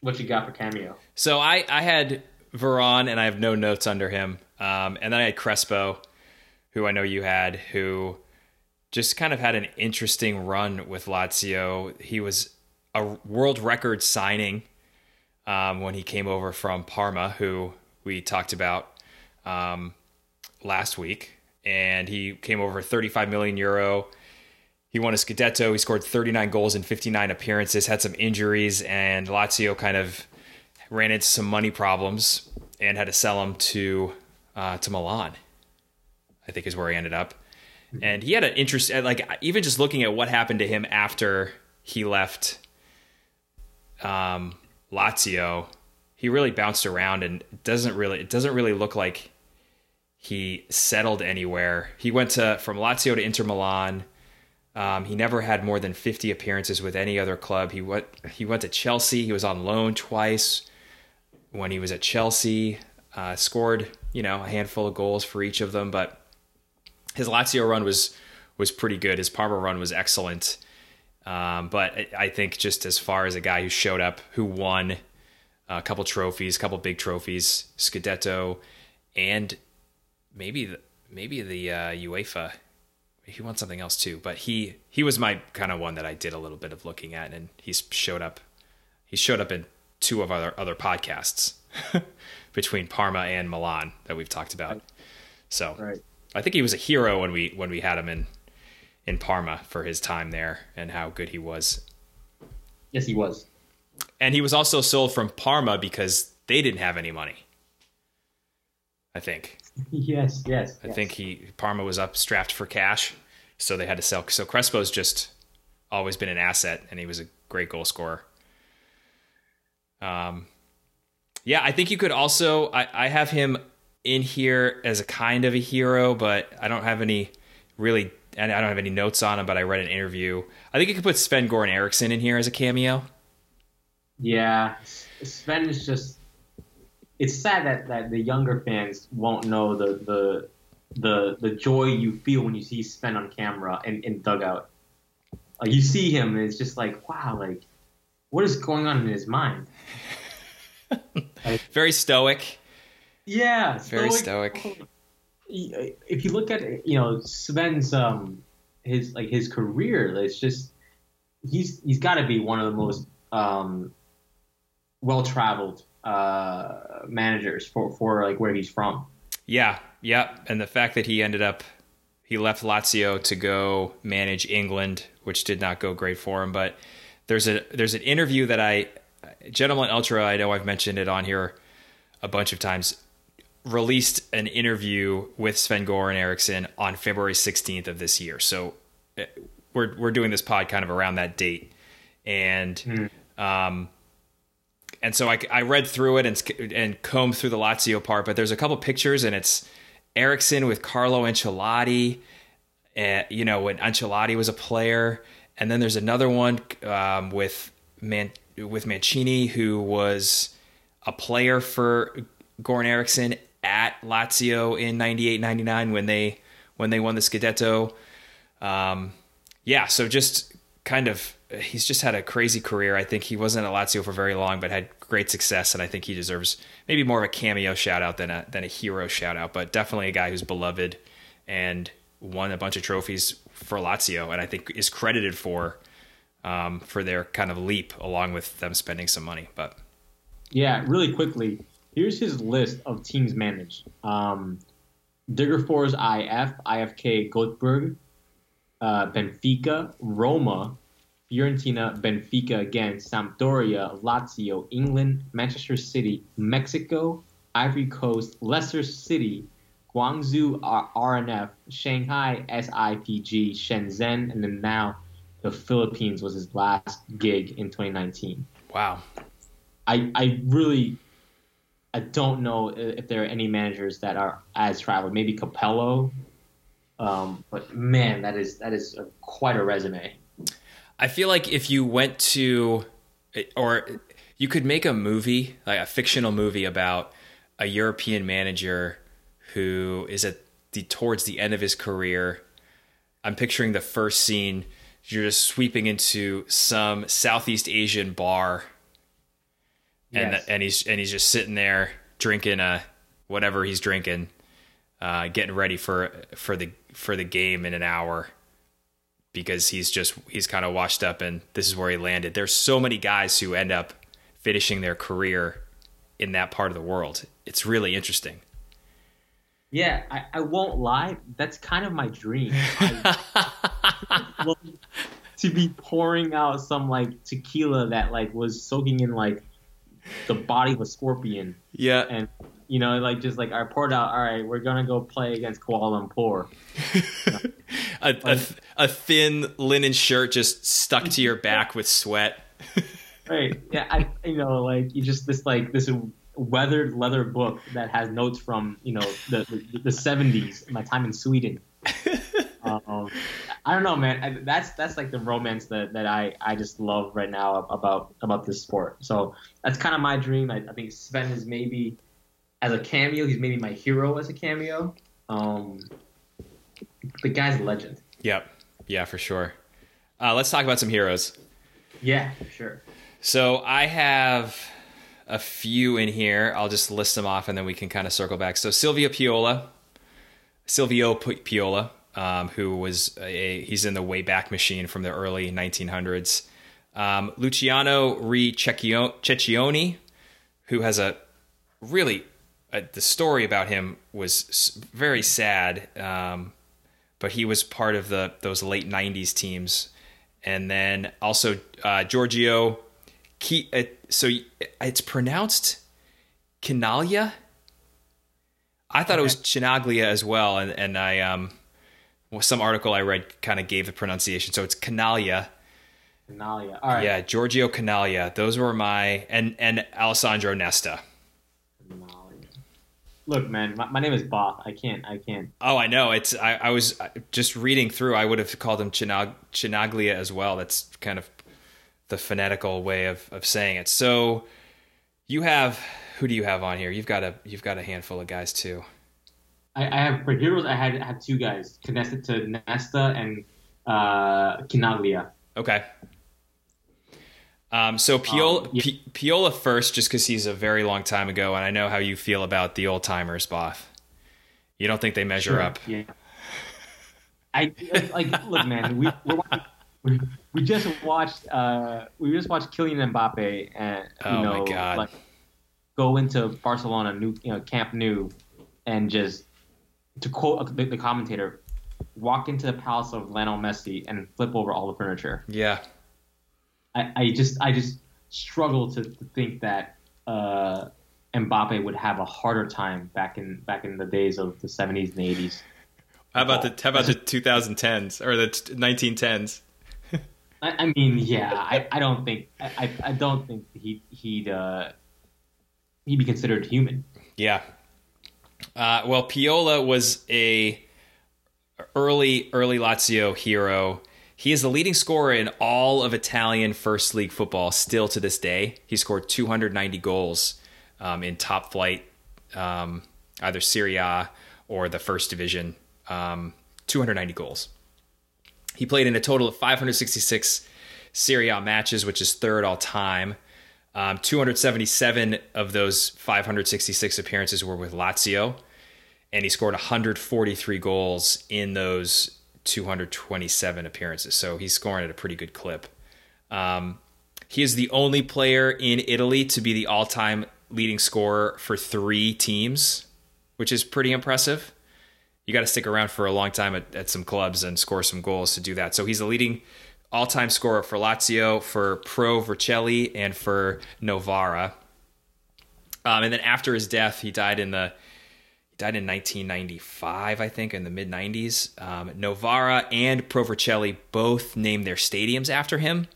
what you got for cameo? So I I had Veron and I have no notes under him. Um, and then I had Crespo, who I know you had, who just kind of had an interesting run with Lazio. He was a world record signing um, when he came over from Parma, who we talked about um, last week, and he came over 35 million euro he won a Scudetto. He scored 39 goals in 59 appearances, had some injuries, and Lazio kind of ran into some money problems and had to sell him to uh, to Milan. I think is where he ended up. And he had an interest, like even just looking at what happened to him after he left um, Lazio, he really bounced around and doesn't really it doesn't really look like he settled anywhere. He went to from Lazio to Inter Milan um, he never had more than 50 appearances with any other club. He went he went to Chelsea. He was on loan twice. When he was at Chelsea, uh, scored you know a handful of goals for each of them. But his Lazio run was was pretty good. His Parma run was excellent. Um, but I think just as far as a guy who showed up, who won a couple trophies, a couple big trophies, Scudetto, and maybe maybe the uh, UEFA. He won something else too, but he he was my kind of one that I did a little bit of looking at, and he showed up. He showed up in two of our other podcasts between Parma and Milan that we've talked about. So Right. I think he was a hero when we when we had him in in Parma for his time there and how good he was. Yes, he was. And he was also sold from Parma because they didn't have any money. I think. Yes, yes. I yes. think he Parma was up strapped for cash, so they had to sell. So Crespo's just always been an asset, and he was a great goal scorer. Um, yeah, I think you could also. I, I have him in here as a kind of a hero, but I don't have any really. And I don't have any notes on him, but I read an interview. I think you could put Sven Goran Eriksson in here as a cameo. Yeah, Sven is just. It's sad that, that the younger fans won't know the, the the the joy you feel when you see Sven on camera in, in dugout. Like you see him, and it's just like, wow, like what is going on in his mind? Very stoic. Yeah, Very stoic. If you look at you know Sven's um his like his career, it's just he's he's got to be one of the most um well traveled uh managers for for like where he's from. Yeah, yeah, and the fact that he ended up he left Lazio to go manage England, which did not go great for him. But there's a there's an interview that I, Gentleman Ultra, I know I've mentioned it on here a bunch of times, released an interview with Sven Goran Eriksson on February 16th of this year. So uh, we're we're doing this pod kind of around that date, and um, and so I, I read through it and and combed through the Lazio part, but there's a couple pictures and it's Eriksson with Carlo Ancelotti, uh, you know when Ancelotti was a player, and then there's another one um, with Man with Mancini who was a player for Goran Eriksson at Lazio in 98-99 when they when they won the Scudetto. Um, yeah, so just kind of he's just had a crazy career. I think he wasn't at Lazio for very long, but had great success, and I think he deserves maybe more of a cameo shout out than a than a hero shout out. But definitely a guy who's beloved and won a bunch of trophies for Lazio, and I think is credited for um, for their kind of leap, along with them spending some money. But Yeah, really quickly, here's his list of teams managed. Um, Degerfors IF, IFK Göteborg, uh, Benfica, Roma, Fiorentina, Benfica again, Sampdoria, Lazio, England, Manchester City, Mexico, Ivory Coast, Leicester City, Guangzhou R- RNF, Shanghai SIPG, Shenzhen, and then now the Philippines was his last gig in 2019. wow, I, I really I don't know if there are any managers that are as traveled. Maybe Capello, um, but man, that is that is a, quite a resume. I feel like if you went to, or you could make a movie, like a fictional movie about a European manager who is at the towards the end of his career. I'm picturing the first scene. You're just sweeping into some Southeast Asian bar, and Yes. and he's and he's just sitting there drinking uh whatever he's drinking, uh, getting ready for for the for the game in an hour because he's just he's kind of washed up and this is where he landed. There's so many guys who end up finishing their career in that part of the world. It's really interesting. Yeah, I, I won't lie. That's kind of my dream. I, to be pouring out some like tequila that like was soaking in like the body of a scorpion, Yeah. and you know, like just like I poured out. All right, we're gonna go play against Kuala Lumpur. A, a, a thin linen shirt just stuck to your back with sweat. Right. Yeah. I you know like you just this like this weathered leather book that has notes from you know the the, the 70s my time in Sweden. um, I don't know, man. I, that's that's like the romance that, that I, I just love right now about about this sport. So that's kind of my dream. I, I think Sven is maybe as a cameo. He's maybe my hero as a cameo. Um, the guy's a legend. Yep. Yeah, for sure. Uh, let's talk about some heroes. Yeah, sure. So I have a few in here. I'll just list them off and then we can kind of circle back. So Silvia Piola, Silvio Piola, um, who was a he's in the Wayback Machine from the early 1900s. Um, Luciano Re Cecconi, who has a really uh, the story about him was very sad, um, but he was part of the those late '90s teams, and then also uh, Giorgio. Key, uh, so it's pronounced Kinalia. I thought okay. it was Chinaglia as well, and and I um, well, some article I read kind of gave the pronunciation, so it's Canalia. Canalia, all right. Yeah, Giorgio Canalia. Those were my and and Alessandro Nesta. Look, man, my, my, name is Bob. I can't. I can't. Oh, I know. It's. I, I was just reading through. I would have called him Chinag, Chinaglia as well. That's kind of the phonetical way of, of saying it. So, you have who do you have on here? You've got a you've got a handful of guys too. I, I have for heroes. I had I had two guys connected to Nesta and uh, Kinaglia. Okay. Um, so Piola, um, yeah. P- Piola first, just because he's a very long time ago, and I know how you feel about the old timers, Boff. You don't think they measure sure, up? Yeah. I like look, man. We we we just watched uh we just watched Kylian Mbappe and you oh know like go into Barcelona, new you know Camp Nou, and just to quote the, the commentator, walk into the palace of Lionel Messi and flip over all the furniture. Yeah. I, I just I just struggle to, to think that uh, Mbappe would have a harder time back in back in the days of the 70s and 80s. How about the how about the 2010s or the 1910s? I, I, mean, yeah, I, I don't think I, I don't think he he'd uh, he'd be considered human. Yeah. Uh, well, Piola was a early early Lazio hero. He is the leading scorer in all of Italian First League football still to this day. He scored 290 goals um, in top flight, um, either Serie A or the First Division. Um, 290 goals. He played in a total of 566 Serie A matches, which is third all time. Um, 277 of those 566 appearances were with Lazio, and he scored 143 goals in those 227 appearances. So he's scoring at a pretty good clip. Um, he is the only player in Italy to be the all time leading scorer for three teams, which is pretty impressive. You got to stick around for a long time at, at, some clubs and score some goals to do that. So he's the leading all time scorer for Lazio, for Pro Vercelli, and for Novara. Um, and then after his death, he died in the he died in 1995, I think, in the mid 90s. Um, Novara and Pro Vercelli both named their stadiums after him.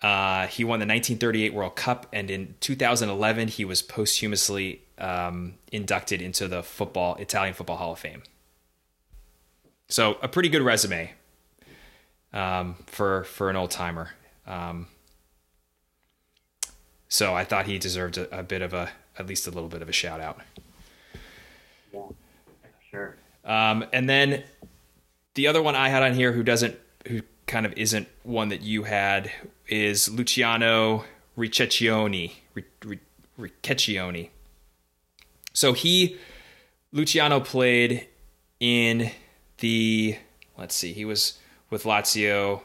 Uh, he won the 1938 World Cup, and in 2011, he was posthumously um, inducted into the football Italian Football Hall of Fame. So a pretty good resume um, for for an old timer. Um, so I thought he deserved a, a bit of a at least a little bit of a shout out. Yeah, sure. Um, and then the other one I had on here who doesn't, who kind of isn't one that you had is Luciano Re Cecconi. Ricecchioni. So he, Luciano played in the, let's see, he was with Lazio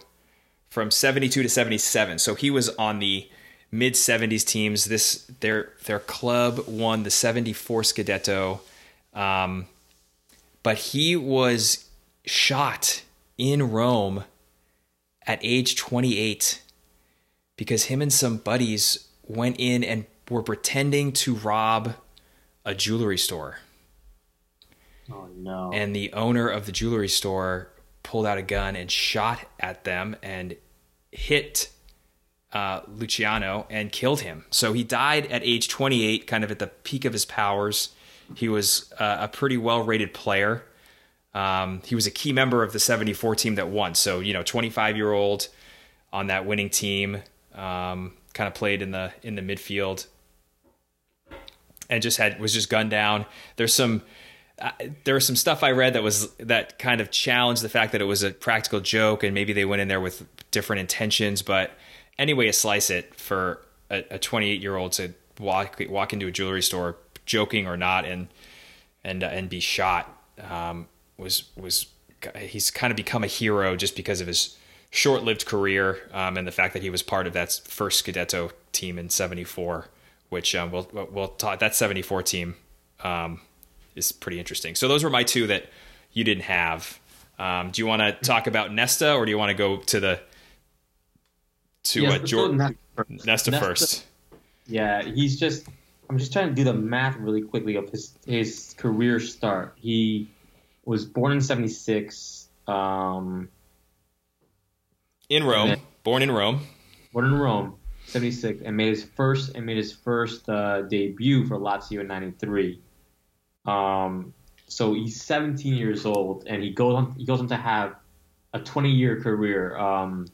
from 72 to 77. So he was on the mid 70s teams. This their their club won the 74 Scudetto um, but he was shot in Rome at age 28 because him and some buddies went in and were pretending to rob a jewelry store. Oh no. And the owner of the jewelry store pulled out a gun and shot at them and hit uh, Luciano and killed him. So he died at age 28, kind of at the peak of his powers. He was uh, a pretty well rated player. Um, he was a key member of the 74 team that won. So, you know, 25 year old on that winning team, um, kind of played in the, in the midfield and just had, was just gunned down. There's some, there was some stuff I read that was, that kind of challenged the fact that it was a practical joke and maybe they went in there with different intentions. But anyway, you slice it for a 28 year old to walk, walk into a jewelry store joking or not, and and uh, and be shot. um, was was he's kind of become a hero just because of his short-lived career um, and the fact that he was part of that first Scudetto team in '74, which um, we'll we'll talk. That '74 team um, is pretty interesting. So those were my two that you didn't have. Um, do you want to talk about Nesta, or do you want to go to the to Yes, uh, Jordan Nesta Nesta, Nesta- first? Yeah, he's just. I'm just trying to do the math really quickly of his his career start. He was born in '76. Um, In Rome, Yeah. born in Rome. born in Rome, '76, and made his first and made his first uh, debut for Lazio in '93. Um, so he's 17 years old, and he goes on. He goes on to have a 20 year career, um,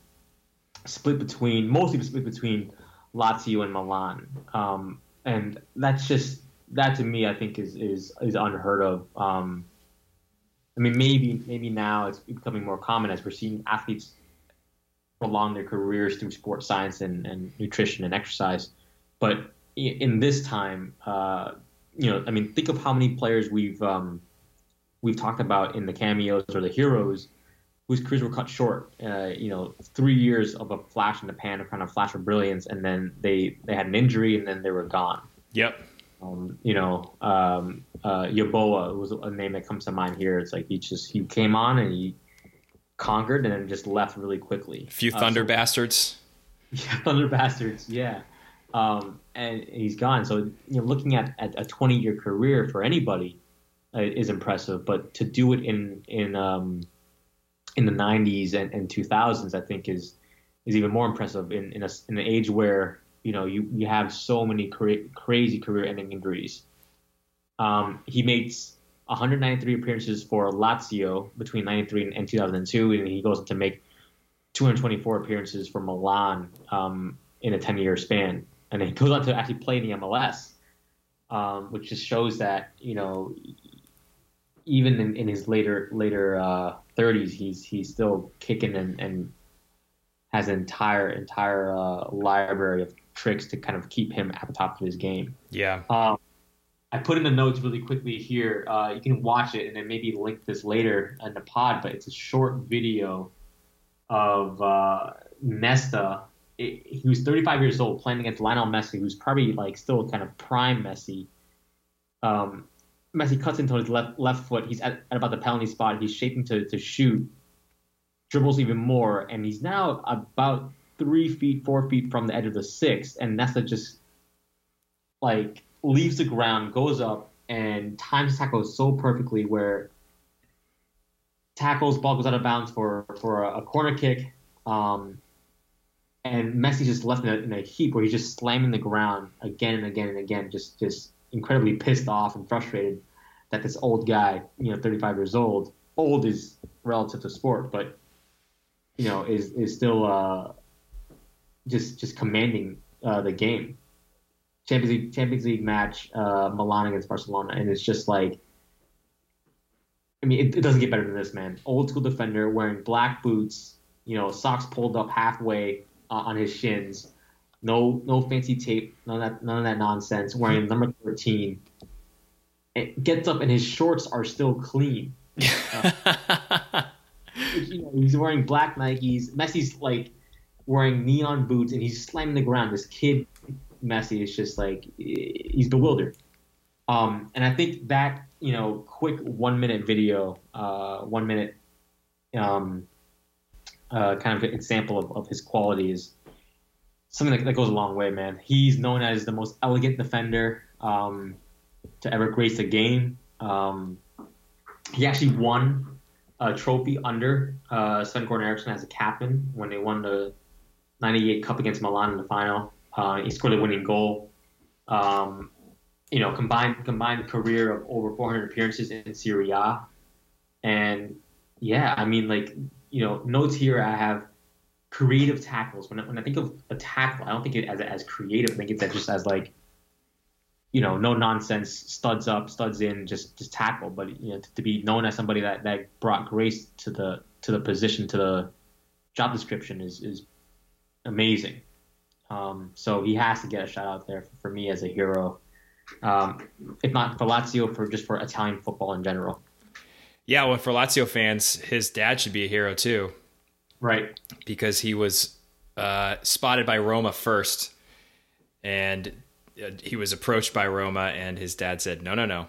split between mostly split between Lazio and Milan. Um, and that's just that to me, I think is is is unheard of. Um, I mean, maybe maybe now it's becoming more common as we're seeing athletes prolong their careers through sports science and, and nutrition and exercise. But in this time, uh, you know, I mean, think of how many players we've um, we've talked about in the cameos or the heroes whose careers were cut short. Uh, you know, three years of a flash in the pan, a kind of flash of brilliance, and then they they had an injury and then they were gone. Yep. Um, you know, um, uh, Yeboah was a name that comes to mind here. It's like he just he came on and he conquered and then just left really quickly. A few Uh, Thunder so- bastards. yeah, Thunder Bastards, yeah. Um, and he's gone. So you know, looking at, at a 20 year career for anybody uh, is impressive, but to do it in in um, in the 90s and, and 2000s, I think is is even more impressive in in, a, in an age where you know you you have so many cra- crazy career ending injuries. Um, he makes 193 appearances for Lazio between 93 and 2002, and he goes to make 224 appearances for Milan um, in a 10 year span. And he goes on to actually play in the MLS, um, which just shows that, you know, even in, in his later later uh, 30s, he's he's still kicking and, and has an entire entire uh, library of tricks to kind of keep him at the top of his game. Yeah. Um, I put in the notes really quickly here. Uh, you can watch it and then maybe link this later in the pod, but it's a short video of uh, Nesta. It, he was 35 years old playing against Lionel Messi, who's probably like still kind of prime Messi. Um, Messi cuts into his left left foot. He's at, at about the penalty spot. He's shaping to, to shoot. Dribbles even more, and he's now about three feet, four feet from the edge of the six. And Nesta just like leaves the ground, goes up, and times tackle so perfectly where tackles, ball goes out of bounds for for a, a corner kick, um, and Messi just left in a, in a heap where he's just slamming the ground again and again and again, just just incredibly pissed off and frustrated that this old guy, you know, 35 years old, old is relative to sport, but you know, is is still uh, just just commanding uh, the game. Champions League Champions League match, uh, Milan against Barcelona, and it's just like, I mean, it, it doesn't get better than this, man. Old school defender wearing black boots, you know, socks pulled up halfway uh, on his shins, no no fancy tape, none of that none of that nonsense. Wearing number thirteen, it gets up and his shorts are still clean. you know, he's wearing black Nikes. Messi's like wearing neon boots and he's slamming the ground. This kid, Messi, is just like he's bewildered. Um, and I think that you know, quick one minute video, uh, one minute, um, uh, kind of example of, of his qualities. Something that, that goes a long way, man. He's known as the most elegant defender um, to ever grace the game. Um, he actually won a trophy under uh, Sven Goran Eriksson as a captain when they won the 98 Cup against Milan in the final. Uh, he scored the winning goal. Um, you know, combined combined career of over 400 appearances in Serie A. And yeah, I mean, like, you know, notes here I have creative tackles. When I, when I think of a tackle, I don't think it as as creative. I think it's just as like, you know, no nonsense, studs up, studs in, just just tackle. But you know, to, to be known as somebody that, that brought grace to the to the position, to the job description is is amazing. Um, so he has to get a shout out there for, for me as a hero, um, if not for Lazio, for just for Italian football in general. Yeah, well, for Lazio fans, his dad should be a hero too. Right. Because he was uh, spotted by Roma first, and uh, he was approached by Roma, and his dad said, "No, no, no,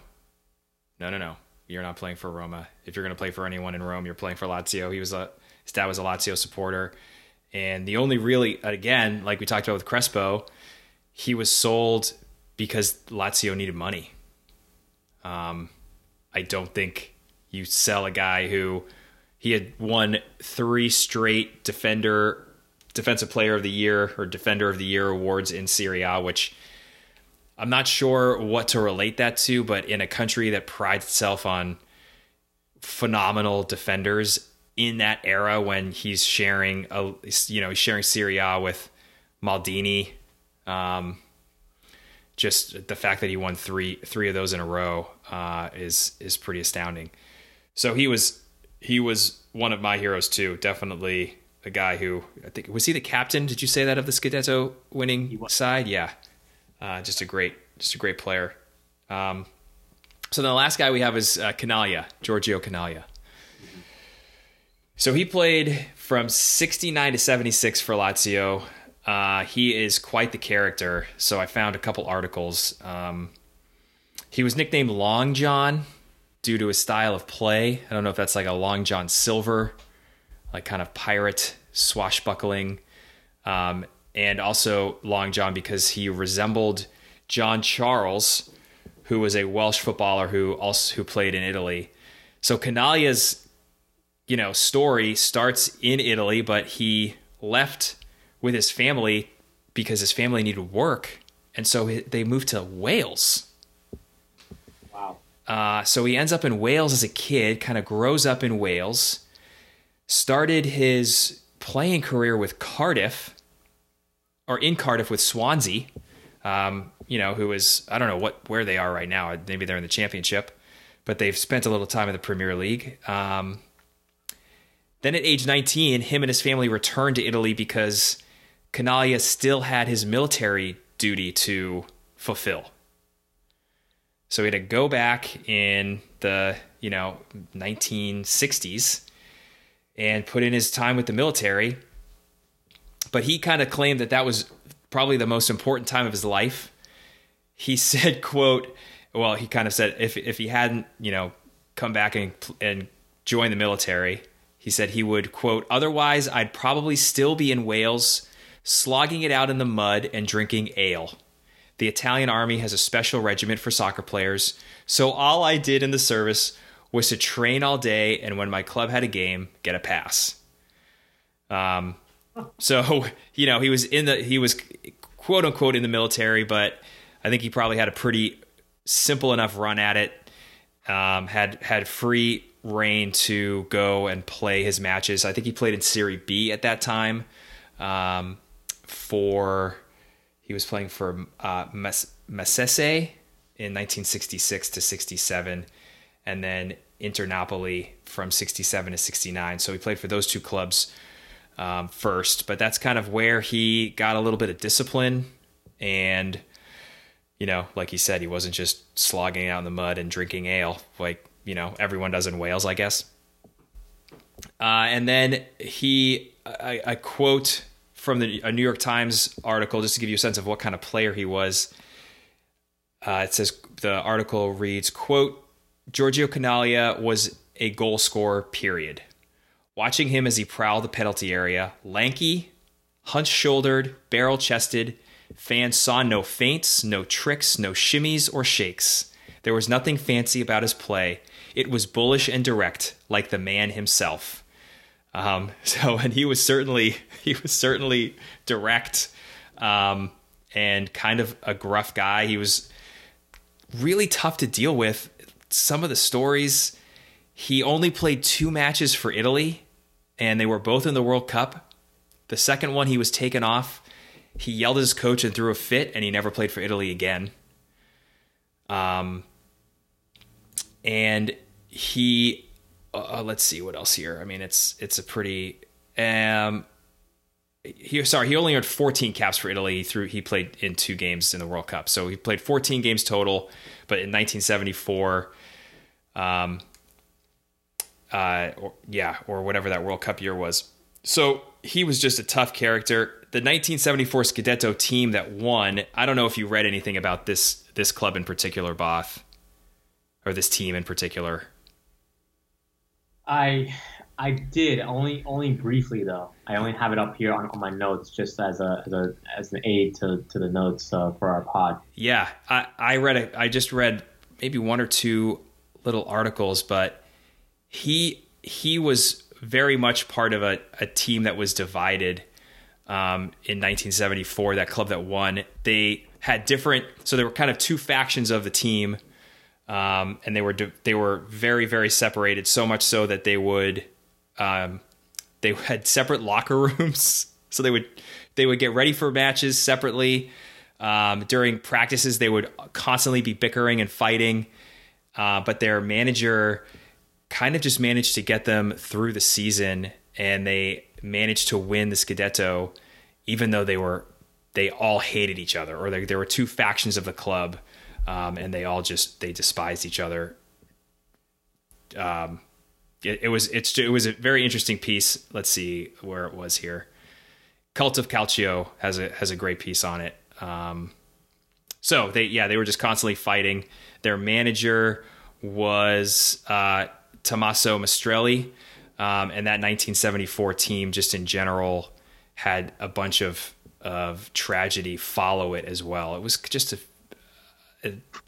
no, no, no. You're not playing for Roma. If you're going to play for anyone in Rome, you're playing for Lazio." He was a his dad was a Lazio supporter, and the only really again, like we talked about with Crespo, he was sold because Lazio needed money. Um, I don't think you sell a guy who he had won three straight defender defensive player of the year or defender of the year awards in Serie A, which I'm not sure what to relate that to, but in a country that prides itself on phenomenal defenders in that era when he's sharing a you know sharing Serie A with Maldini um, just the fact that he won three three of those in a row uh, is is pretty astounding. So he was he was one of my heroes too. Definitely a guy who I think was he the captain? Did you say that of the Scudetto winning side? Yeah, uh, just a great just a great player. Um, so the last guy we have is uh, Canaglia, Giorgio Canaglia. So he played from 69 to 76 for Lazio. Uh, he is quite the character. So I found a couple articles. Um, he was nicknamed Long John due to his style of play. I don't know if that's like a Long John Silver, like kind of pirate swashbuckling. Um, and also Long John because he resembled John Charles, who was a Welsh footballer who also who played in Italy. So Canaglia's, you know, story starts in Italy, but he left with his family because his family needed work, and so they moved to Wales. Uh, so he ends up in Wales as a kid, kind of grows up in Wales, started his playing career with Cardiff, or in Cardiff with Swansea. Um, you know, who is I don't know what where they are right now. Maybe they're in the Championship, but they've spent a little time in the Premier League. Um, then at age 19, him and his family returned to Italy because Canaglia still had his military duty to fulfill. So he had to go back in the, you know, 1960s and put in his time with the military. But he kind of claimed that that was probably the most important time of his life. He said, quote, well, he kind of said if if he hadn't, you know, come back and and join the military, he said he would quote, otherwise I'd probably still be in Wales slogging it out in the mud and drinking ale. The Italian army has a special regiment for soccer players, so all I did in the service was to train all day and when my club had a game, get a pass. Um, so you know he was in the he was quote unquote in the military, but I think he probably had a pretty simple enough run at it. Um, had had free reign to go and play his matches. I think he played in Serie B at that time. Um, for he was playing for uh, in 1966 to 67, and then Inter Napoli from 67 to 69. So he played for those two clubs um, first, but that's kind of where he got a little bit of discipline. And, you know, like he said, he wasn't just slogging out in the mud and drinking ale like, you know, everyone does in Wales, I guess. Uh, and then he, I, I quote from the a New York Times article just to give you a sense of what kind of player he was. Uh, it says the article reads, "quote Giorgio Canaglia was a goal scorer. Period. Watching him as he prowled the penalty area, lanky, hunch-shouldered, barrel-chested, fans saw no feints, no tricks, no shimmies or shakes. There was nothing fancy about his play. It was bullish and direct, like the man himself." Um, so, and he was certainly he was certainly direct um, and kind of a gruff guy. He was really tough to deal with. Some of the stories, he only played two matches for Italy, and they were both in the World Cup. The second one, he was taken off. He yelled at his coach and threw a fit, and he never played for Italy again. Um, and he uh, let's see what else here. I mean, it's it's a pretty um he sorry he only earned 14 caps for Italy. He threw he played in two games in the World Cup, so he played 14 games total. But in 1974, um, uh, or, yeah, or whatever that World Cup year was. So he was just a tough character. The 1974 Scudetto team that won. I don't know if you read anything about this this club in particular, Both, or this team in particular. I I did only only briefly though. I only have it up here on, on my notes just as a as a as an aid to, to the notes uh, for our pod. Yeah, I I read it. I just read maybe one or two little articles, but he he was very much part of a, a team that was divided um, in 1974. That club that won, they had different. So there were kind of two factions of the team, um, and they were they were very very separated. So much so that they would um, they had separate locker rooms. So they would they would get ready for matches separately. Um, during practices, they would constantly be bickering and fighting. Uh, but their manager kind of just managed to get them through the season, and they managed to win the Scudetto, even though they were they all hated each other, or there were two factions of the club, um, and they all just they despised each other. Um, it, it was it's it was a very interesting piece. Let's see where it was here. Cult of Calcio has a has a great piece on it. Um, so they yeah they were just constantly fighting. Their manager was uh, Tommaso Maestrelli, um, and that 1974 team, just in general, had a bunch of of tragedy follow it as well. It was just a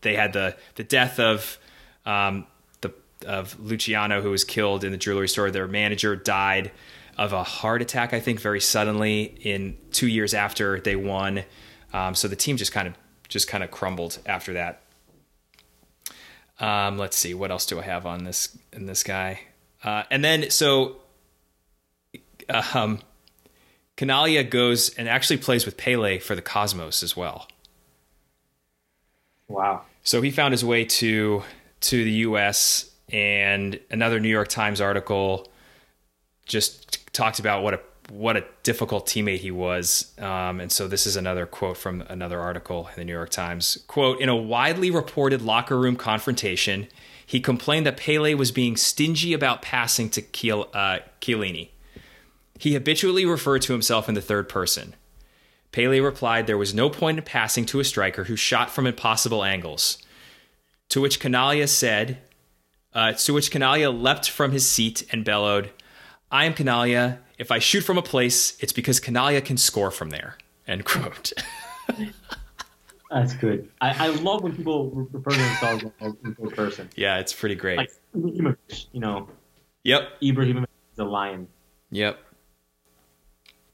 they had the the death of um, the of Luciano who was killed in the jewelry store. Their manager died of a heart attack, I think, very suddenly in two years after they won. Um, so the team just kind of just kind of crumbled after that. Um, let's see, what else do I have on this in this guy? Uh, and then so um, Canaglia goes and actually plays with Pele for the Cosmos as well. Wow. So he found his way to to the U.S. and another New York Times article just talked about what a what a difficult teammate he was. Um, and so this is another quote from another article in the New York Times. Quote, in a widely reported locker room confrontation, he complained that Pele was being stingy about passing to uh, Chinaglia. He habitually referred to himself in the third person. Pele replied there was no point in passing to a striker who shot from impossible angles. To which Canaglia said, uh, to which Canaglia leapt from his seat and bellowed, I am Canaglia. If I shoot from a place, it's because Canaglia can score from there. End quote. That's good. I, I love when people refer to themselves in third person. Yeah, it's pretty great. Like Ibrahimovic, you know. Yep. Ibrahimovic is a lion. Yep.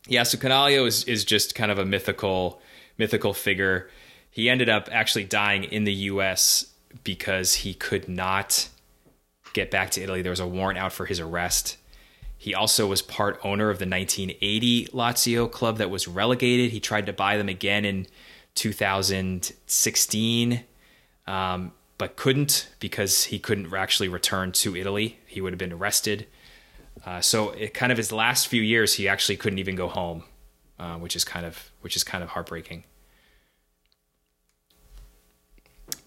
Yeah, so Canaglia is is just kind of a mythical mythical figure. He ended up actually dying in the U.S. because he could not get back to Italy. There was a warrant out for his arrest. He also was part owner of the 1980 Lazio club that was relegated. He tried to buy them again in 2016, um, but couldn't because he couldn't actually return to Italy. He would have been arrested. Uh, so, it kind of his last few years, he actually couldn't even go home, uh, which is kind of which is kind of heartbreaking.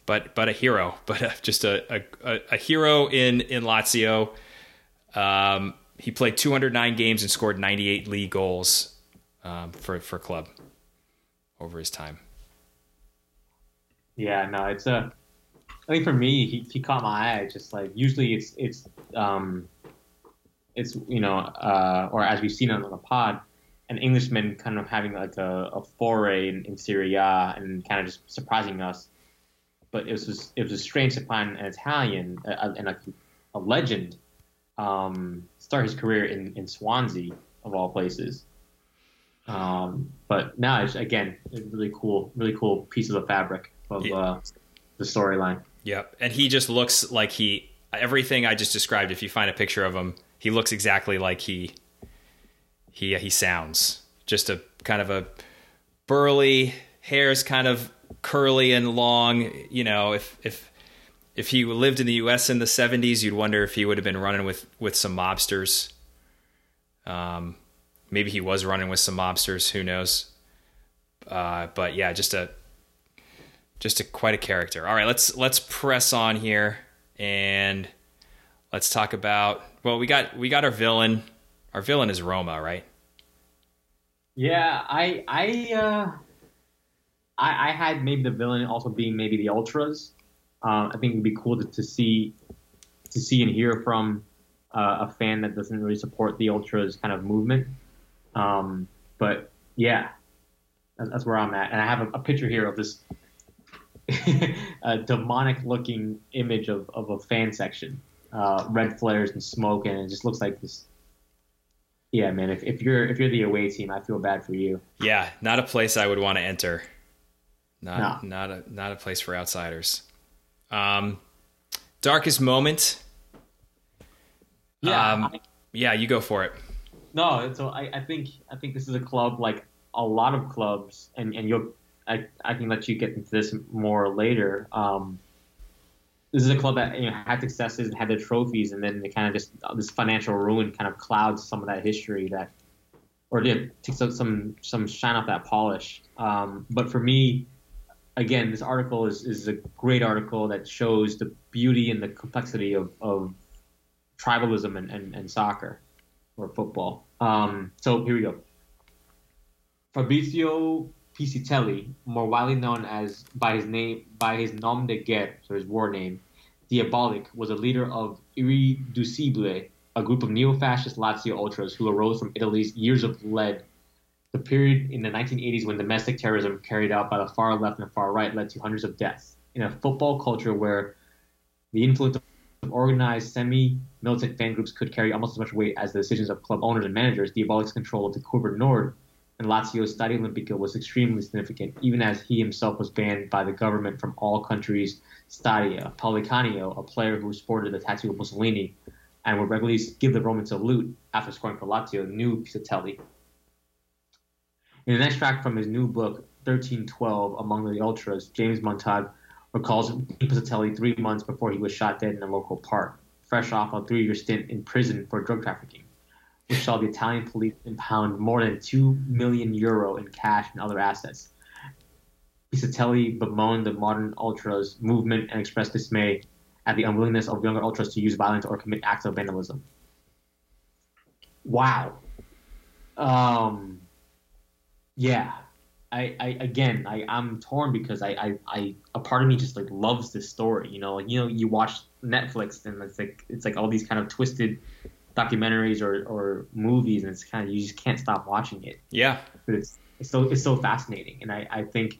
But but a hero, but a, just a, a, a hero in in Lazio. Um, he played 209 games and scored 98 league goals um, for for club over his time. Yeah, no, it's a. I think for me, he, he caught my eye. Just like usually, it's it's um, it's you know, uh, or as we've seen on the pod, an Englishman kind of having like a, a foray in, in Serie A and kind of just surprising us. But it was just, it was a strange to find an Italian uh, and a, a legend um, start his career in, in Swansea of all places. Um, but now it's again a really cool, really cool piece of the fabric of yeah. uh, the storyline. Yep, and he just looks like he everything I just described. If you find a picture of him, he looks exactly like he he he sounds. Just a kind of a burly, hair's kind of curly and long. You know, if if if he lived in the U.S. in the '70s, you'd wonder if he would have been running with with some mobsters. Um, maybe he was running with some mobsters. Who knows? Uh, but yeah, just a just a quite a character. All right, let's let's press on here and let's talk about. Well, we got we got our villain. Our villain is Roma, right? Yeah, I I uh, I, I had maybe the villain also being maybe the ultras. Uh, I think it'd be cool to, to see to see and hear from uh, a fan that doesn't really support the ultras kind of movement. Um, but yeah, that's where I'm at, and I have a, a picture here of this demonic looking image of, of a fan section, uh, red flares and smoke, and it just looks like this. Yeah, man. If, if you're if you're the away team, I feel bad for you. Yeah, not a place I would want to enter. Not no. not a not a place for outsiders. Um, darkest moment. Yeah, um, I, yeah, you go for it. No, so I, I think I think this is a club like a lot of clubs, and and you'll I, I can let you get into this more later. Um, this is a club that you know had successes and had their trophies, and then it kind of just this financial ruin kind of clouds some of that history that, or it takes some some shine off that polish. Um, but for me, again, this article is, is a great article that shows the beauty and the complexity of, of tribalism and, and, and soccer or football. Um, so here we go. Fabrizio Piscitelli, more widely known as by his name by his nom de guerre, so his war name, Diabolik, was a leader of Irriducibili, a group of neo-fascist Lazio ultras who arose from Italy's years of lead. The period in the 1980s when domestic terrorism carried out by the far left and far right led to hundreds of deaths. In a football culture where the influence of organized semi-militant fan groups could carry almost as much weight as the decisions of club owners and managers, Diabolik's control of the Curva Nord and Lazio's Stadio Olimpico was extremely significant, even as he himself was banned by the government from all countries' stadia. Paolo Di Canio, a player who sported the tattoo of Mussolini and would regularly give the Roman salute after scoring for Lazio, knew Piscitelli. In an extract from his new book, 1312 Among the Ultras, James Montague recalls Piscitelli three months before he was shot dead in a local park, fresh off a three year stint in prison for drug trafficking which saw the Italian police impound more than 2 million euro in cash and other assets. Piscitelli bemoaned the modern ultras movement and expressed dismay at the unwillingness of younger ultras to use violence or commit acts of vandalism. Wow. Um, yeah. I, I again I, I'm torn because I, I, I a part of me just like loves this story. You know, you know, you watch Netflix and it's like it's like all these kind of twisted documentaries or, or movies, and it's kind of you just can't stop watching it. Yeah, but it's it's so it's so fascinating, and I I think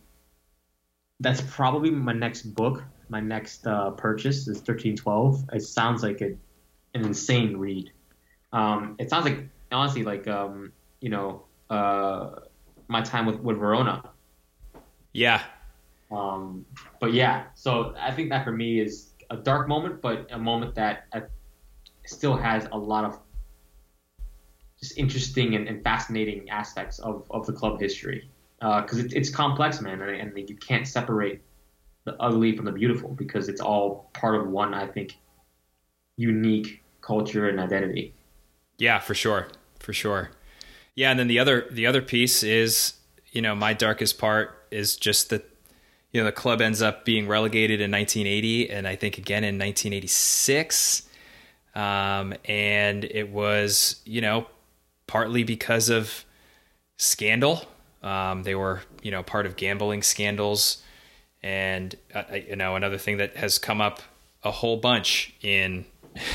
that's probably my next book, my next uh, purchase is thirteen twelve. It sounds like a, an insane read. Um, it sounds like honestly like um, you know uh, my time with with Verona. Yeah. Um, but yeah, so I think that for me is a dark moment, but a moment that I still has a lot of just interesting and, and fascinating aspects of, of the club history because uh, it, it's complex, man, and, and you can't separate the ugly from the beautiful because it's all part of one, I think, unique culture and identity. Yeah, for sure, for sure. Yeah, and then the other the other piece is, you know, my darkest part is just that, you know, the club ends up being relegated in 1980, and I think again in 1986 um, and it was, you know, partly because of scandal. Um, they were, you know, part of gambling scandals. And, uh, you know, another thing that has come up a whole bunch in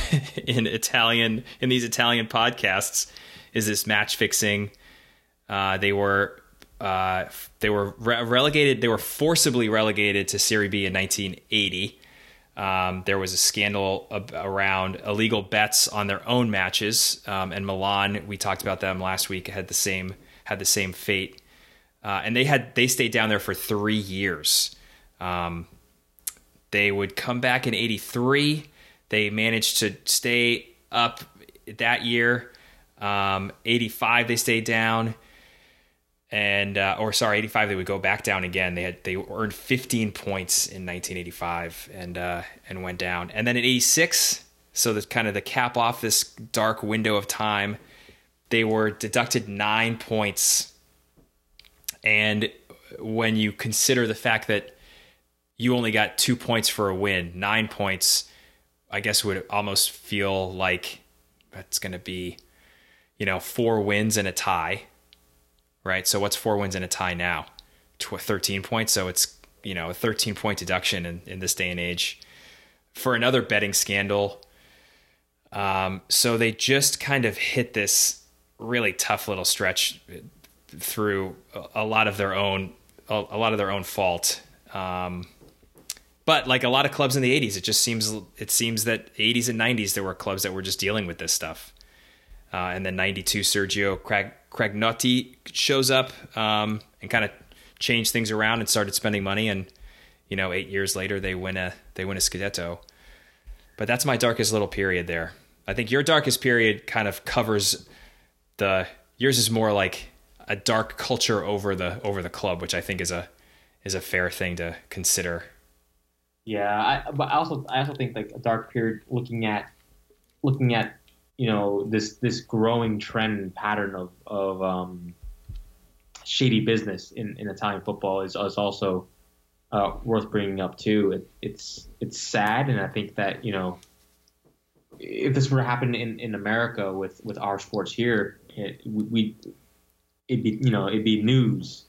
in Italian in these Italian podcasts is this match fixing. Uh, they were uh, they were re- relegated. They were forcibly relegated to Serie B in 1980, um, there was a scandal ab- around illegal bets on their own matches, um, and Milan. We talked about them last week. Had the same had the same fate, uh, and they had they stayed down there for three years. Um, they would come back in '83. They managed to stay up that year. Um, '85 they stayed down and uh, or sorry, 85 they would go back down again. They had they earned 15 points in 1985 and uh, and went down. And then in 86, so the kind of the cap off this dark window of time, they were deducted 9 points. And when you consider the fact that you only got 2 points for a win, 9 points I guess would almost feel like that's going to be, you know, four wins and a tie, right? So what's four wins and a tie now? Tw- 13 points. So it's, you know, a 13 point deduction in, in this day and age for another betting scandal. Um, so they just kind of hit this really tough little stretch through a, lot of their own, a, a, lot of their own fault. Um, but like a lot of clubs in the 80s, it just seems it seems that 80s and 90s there were clubs that were just dealing with this stuff. Uh, and then 92 Sergio Crag- Cragnotti shows up um, and kind of changed things around and started spending money and you know, 8 years later they win a they win a scudetto. But that's my darkest little period there. I think your darkest period kind of covers the yours is more like a dark culture over the over the club, which I think is a is a fair thing to consider. Yeah, I, but I also I also think like a dark period looking at looking at you know this this growing trend pattern of of um, shady business in, in Italian football is, is also uh, worth bringing up too. It, it's it's sad, and I think that you know if this were to happen in, in America with, with our sports here, it, we it'd be you know it'd be news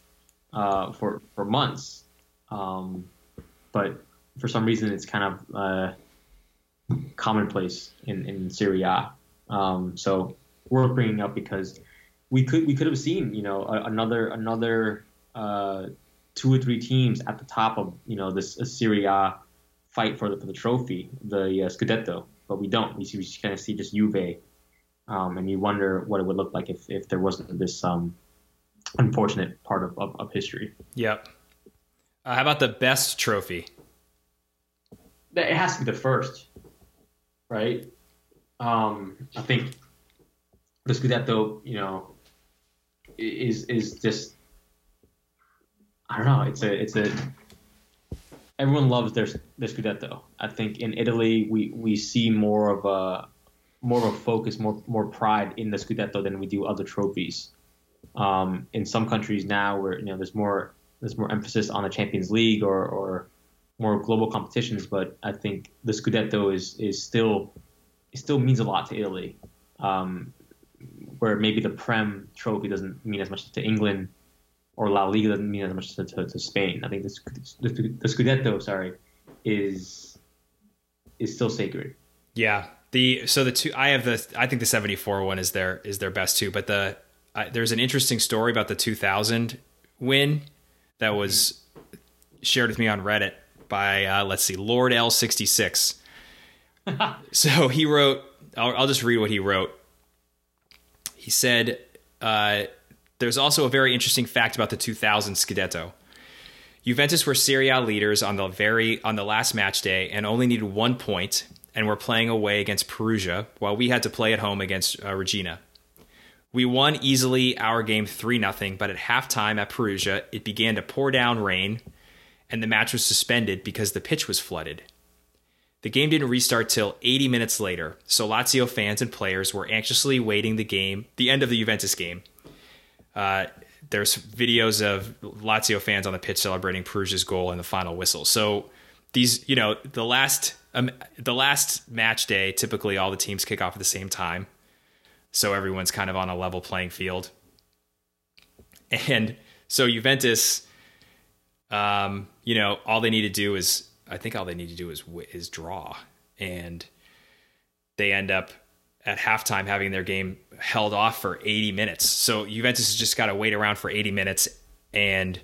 uh, for for months. Um, but for some reason it's kind of uh, commonplace in in Serie A. Um, so worth bringing up because we could we could have seen you know a, another another uh, two or three teams at the top of you know this Serie A fight for the for the trophy, the uh, Scudetto, but we don't. We see we kind of see just Juve, um, and you wonder what it would look like if if there wasn't this um, unfortunate part of, of, of history. Yep. Uh, how about the best trophy? it has to be the first, right? Um, I think the Scudetto, you know, is is just I don't know. It's a it's a everyone loves their their Scudetto. I think in Italy we we see more of a more of a focus, more more pride in the Scudetto than we do other trophies. Um, in some countries now, where you know there's more there's more emphasis on the Champions League or or more global competitions, but I think the Scudetto is is still still means a lot to Italy, um, where maybe the Prem trophy doesn't mean as much to England, or La Liga doesn't mean as much to, to, to Spain. I think the, the, the Scudetto, sorry, is is still sacred. Yeah. The so the two I have the I think the 74 one is their is their best too, but the there's an interesting story about the 2000 win that was shared with me on Reddit by uh, let's see, Lord L sixty six. so he wrote. I'll, I'll, just read what he wrote. He said, uh, "There's also a very interesting fact about the 2000 Scudetto. Juventus were Serie A leaders on the very on the last match day and only needed one point, and were playing away against Perugia, while we had to play at home against uh, Reggina." We won easily our game 3 0, but at halftime at Perugia, it began to pour down rain and the match was suspended because the pitch was flooded. The game didn't restart till 80 minutes later, so Lazio fans and players were anxiously waiting the game, the end of the Juventus game. Uh, there's videos of Lazio fans on the pitch celebrating Perugia's goal and the final whistle. So these, you know, the last um, the last match day, typically all the teams kick off at the same time, so everyone's kind of on a level playing field. And so Juventus um, you know, all they need to do is, I think all they need to do is is draw, and they end up at halftime having their game held off for 80 minutes. So Juventus has just got to wait around for 80 minutes, and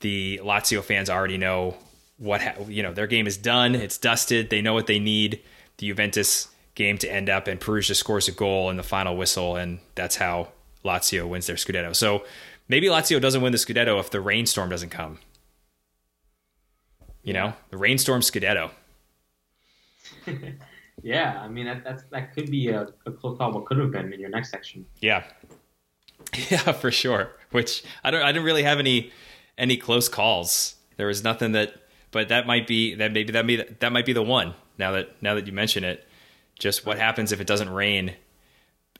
the Lazio fans already know what ha- you know. Their game is done. It's dusted. They know what they need. The Juventus game to end up, and Perugia scores a goal in the final whistle, and that's how Lazio wins their Scudetto. So maybe Lazio doesn't win the Scudetto if the rainstorm doesn't come. You know, the rainstorm Scudetto. yeah, I mean that that's that could be a, a close call. What could have been in your next section? Yeah, yeah, for sure. Which I don't. I didn't really have any any close calls. There was nothing that, but that might be that maybe that be that might be the one. Now that now that you mention it, just what happens if it doesn't rain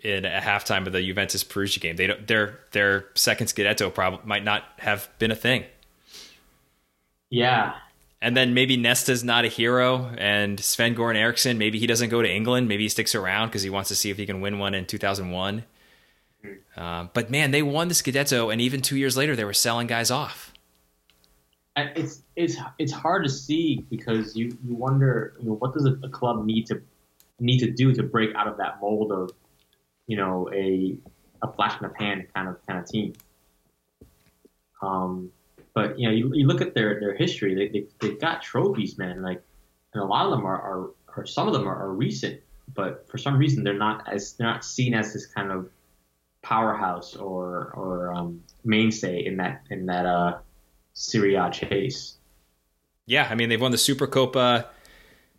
in a halftime of the Juventus Perugia game? They don't. Their their second Scudetto probably might not have been a thing. Yeah, and then maybe Nesta's not a hero, and Sven Goran Eriksson, maybe he doesn't go to England. Maybe he sticks around because he wants to see if he can win one in 2001. Um, but man, they won the Scudetto, and even two years later, they were selling guys off. It's it's it's hard to see because you you wonder you know what does a, a club need to need to do to break out of that mold of you know a a flash in the pan kind of kind of team. Um, but you know, you, you look at their their history. They, they they've got trophies, man. Like, and a lot of them are are, or some of them are, are recent, but for some reason they're not as they're not seen as this kind of powerhouse or or um, mainstay in that in that uh, Serie A chase. Yeah, I mean they've won the Supercoppa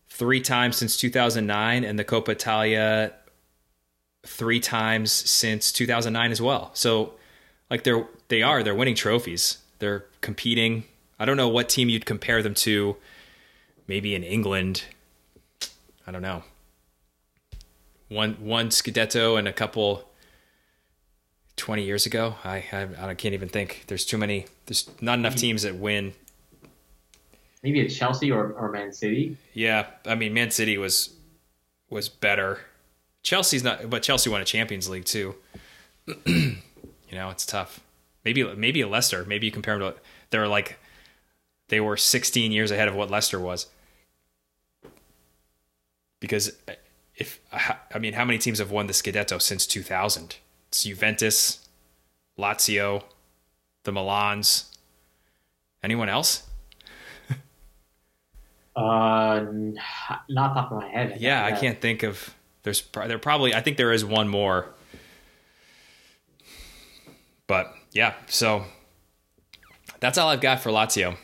three times since 2009, and the Coppa Italia three times since 2009 as well. So, like they're they are they're winning trophies. They're competing. I don't know what team you'd compare them to. Maybe in England. I don't know. One one Scudetto and a couple 20 years ago. I, I I can't even think. There's too many. There's not enough teams that win. Maybe it's Chelsea or, or Man City. Yeah, I mean Man City was was better. Chelsea's not, but Chelsea won a Champions League too. you know, it's tough. Maybe maybe a Leicester. Maybe you compare them to they're like they were 16 years ahead of what Leicester was. Because if I mean, how many teams have won the Scudetto since 2000? It's Juventus, Lazio, the Milans. Anyone else? uh, not top of my head. Yeah, I can't think of. There's there probably I think there is one more. But yeah, so that's all I've got for Lazio.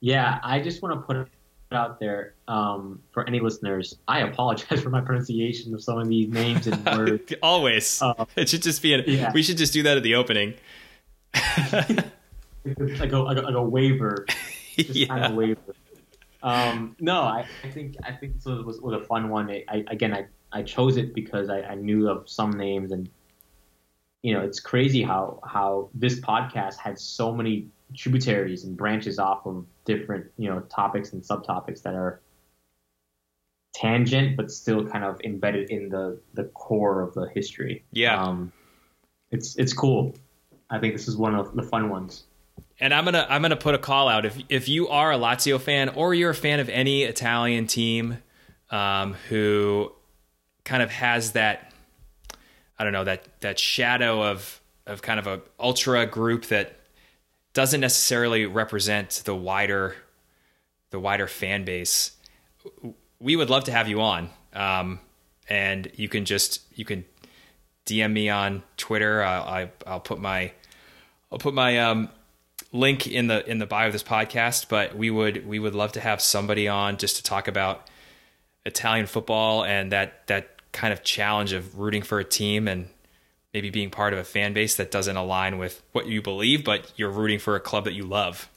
Yeah, I just want to put it out there um, for any listeners. I apologize for my pronunciation of some of these names and words. Always, uh, it should just be. An, yeah. We should just do that at the opening. like, a, like, a, like a waiver, just yeah. kind of waiver. Um, no, I, I, think I think this was, was a fun one. I, I, again, I, I chose it because I, I knew of some names, and you know, it's crazy how how this podcast had so many tributaries and branches off of different you know topics and subtopics that are tangent but still kind of embedded in the the core of the history. Yeah, um, it's it's cool. I think this is one of the fun ones and I'm gonna I'm gonna put a call out if if you are a Lazio fan or you're a fan of any Italian team um, who kind of has that I don't know that that shadow of of kind of a ultra group that doesn't necessarily represent the wider the wider fan base. We would love to have you on, um, and you can just you can DM me on Twitter. I, I will put my I'll put my um, link in the in the bio of this podcast, but we would we would love to have somebody on just to talk about Italian football and that that kind of challenge of rooting for a team and maybe being part of a fan base that doesn't align with what you believe, but you're rooting for a club that you love.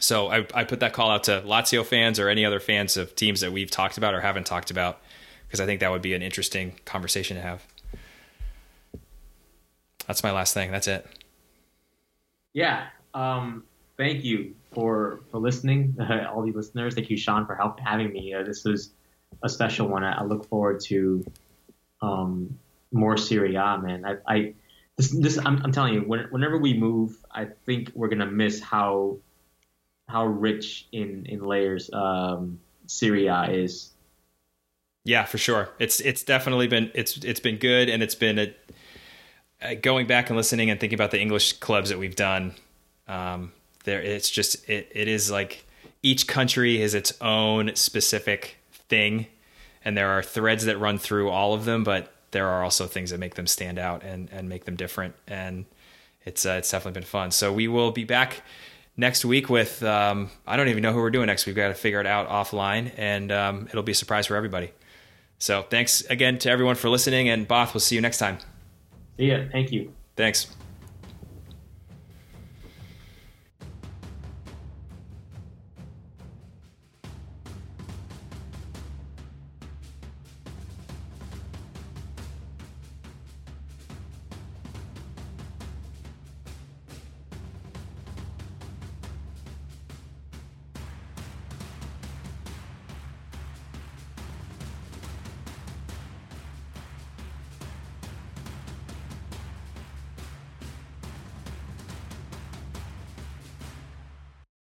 So I, I put that call out to Lazio fans or any other fans of teams that we've talked about or haven't talked about, because I think that would be an interesting conversation to have. That's my last thing. That's it. Yeah. Um, thank you for for listening, all the listeners. Thank you, Sean, for help having me. Uh, this was a special one. I, I look forward to um, more Serie A, man. I, I this, this I'm, I'm telling you, when, whenever we move, I think we're gonna miss how how rich in in layers um, Serie A is. Yeah, for sure. It's it's definitely been it's it's been good, and it's been a uh, going back and listening and thinking about the English clubs that we've done, um, there it's just it it is like each country is its own specific thing, and there are threads that run through all of them, but there are also things that make them stand out and and make them different, and it's uh, it's definitely been fun. So we will be back next week with um, I don't even know who we're doing next. We've got to figure it out offline, and um, it'll be a surprise for everybody. So thanks again to everyone for listening, and Both, we'll see you next time. See ya. Thank you. Thanks.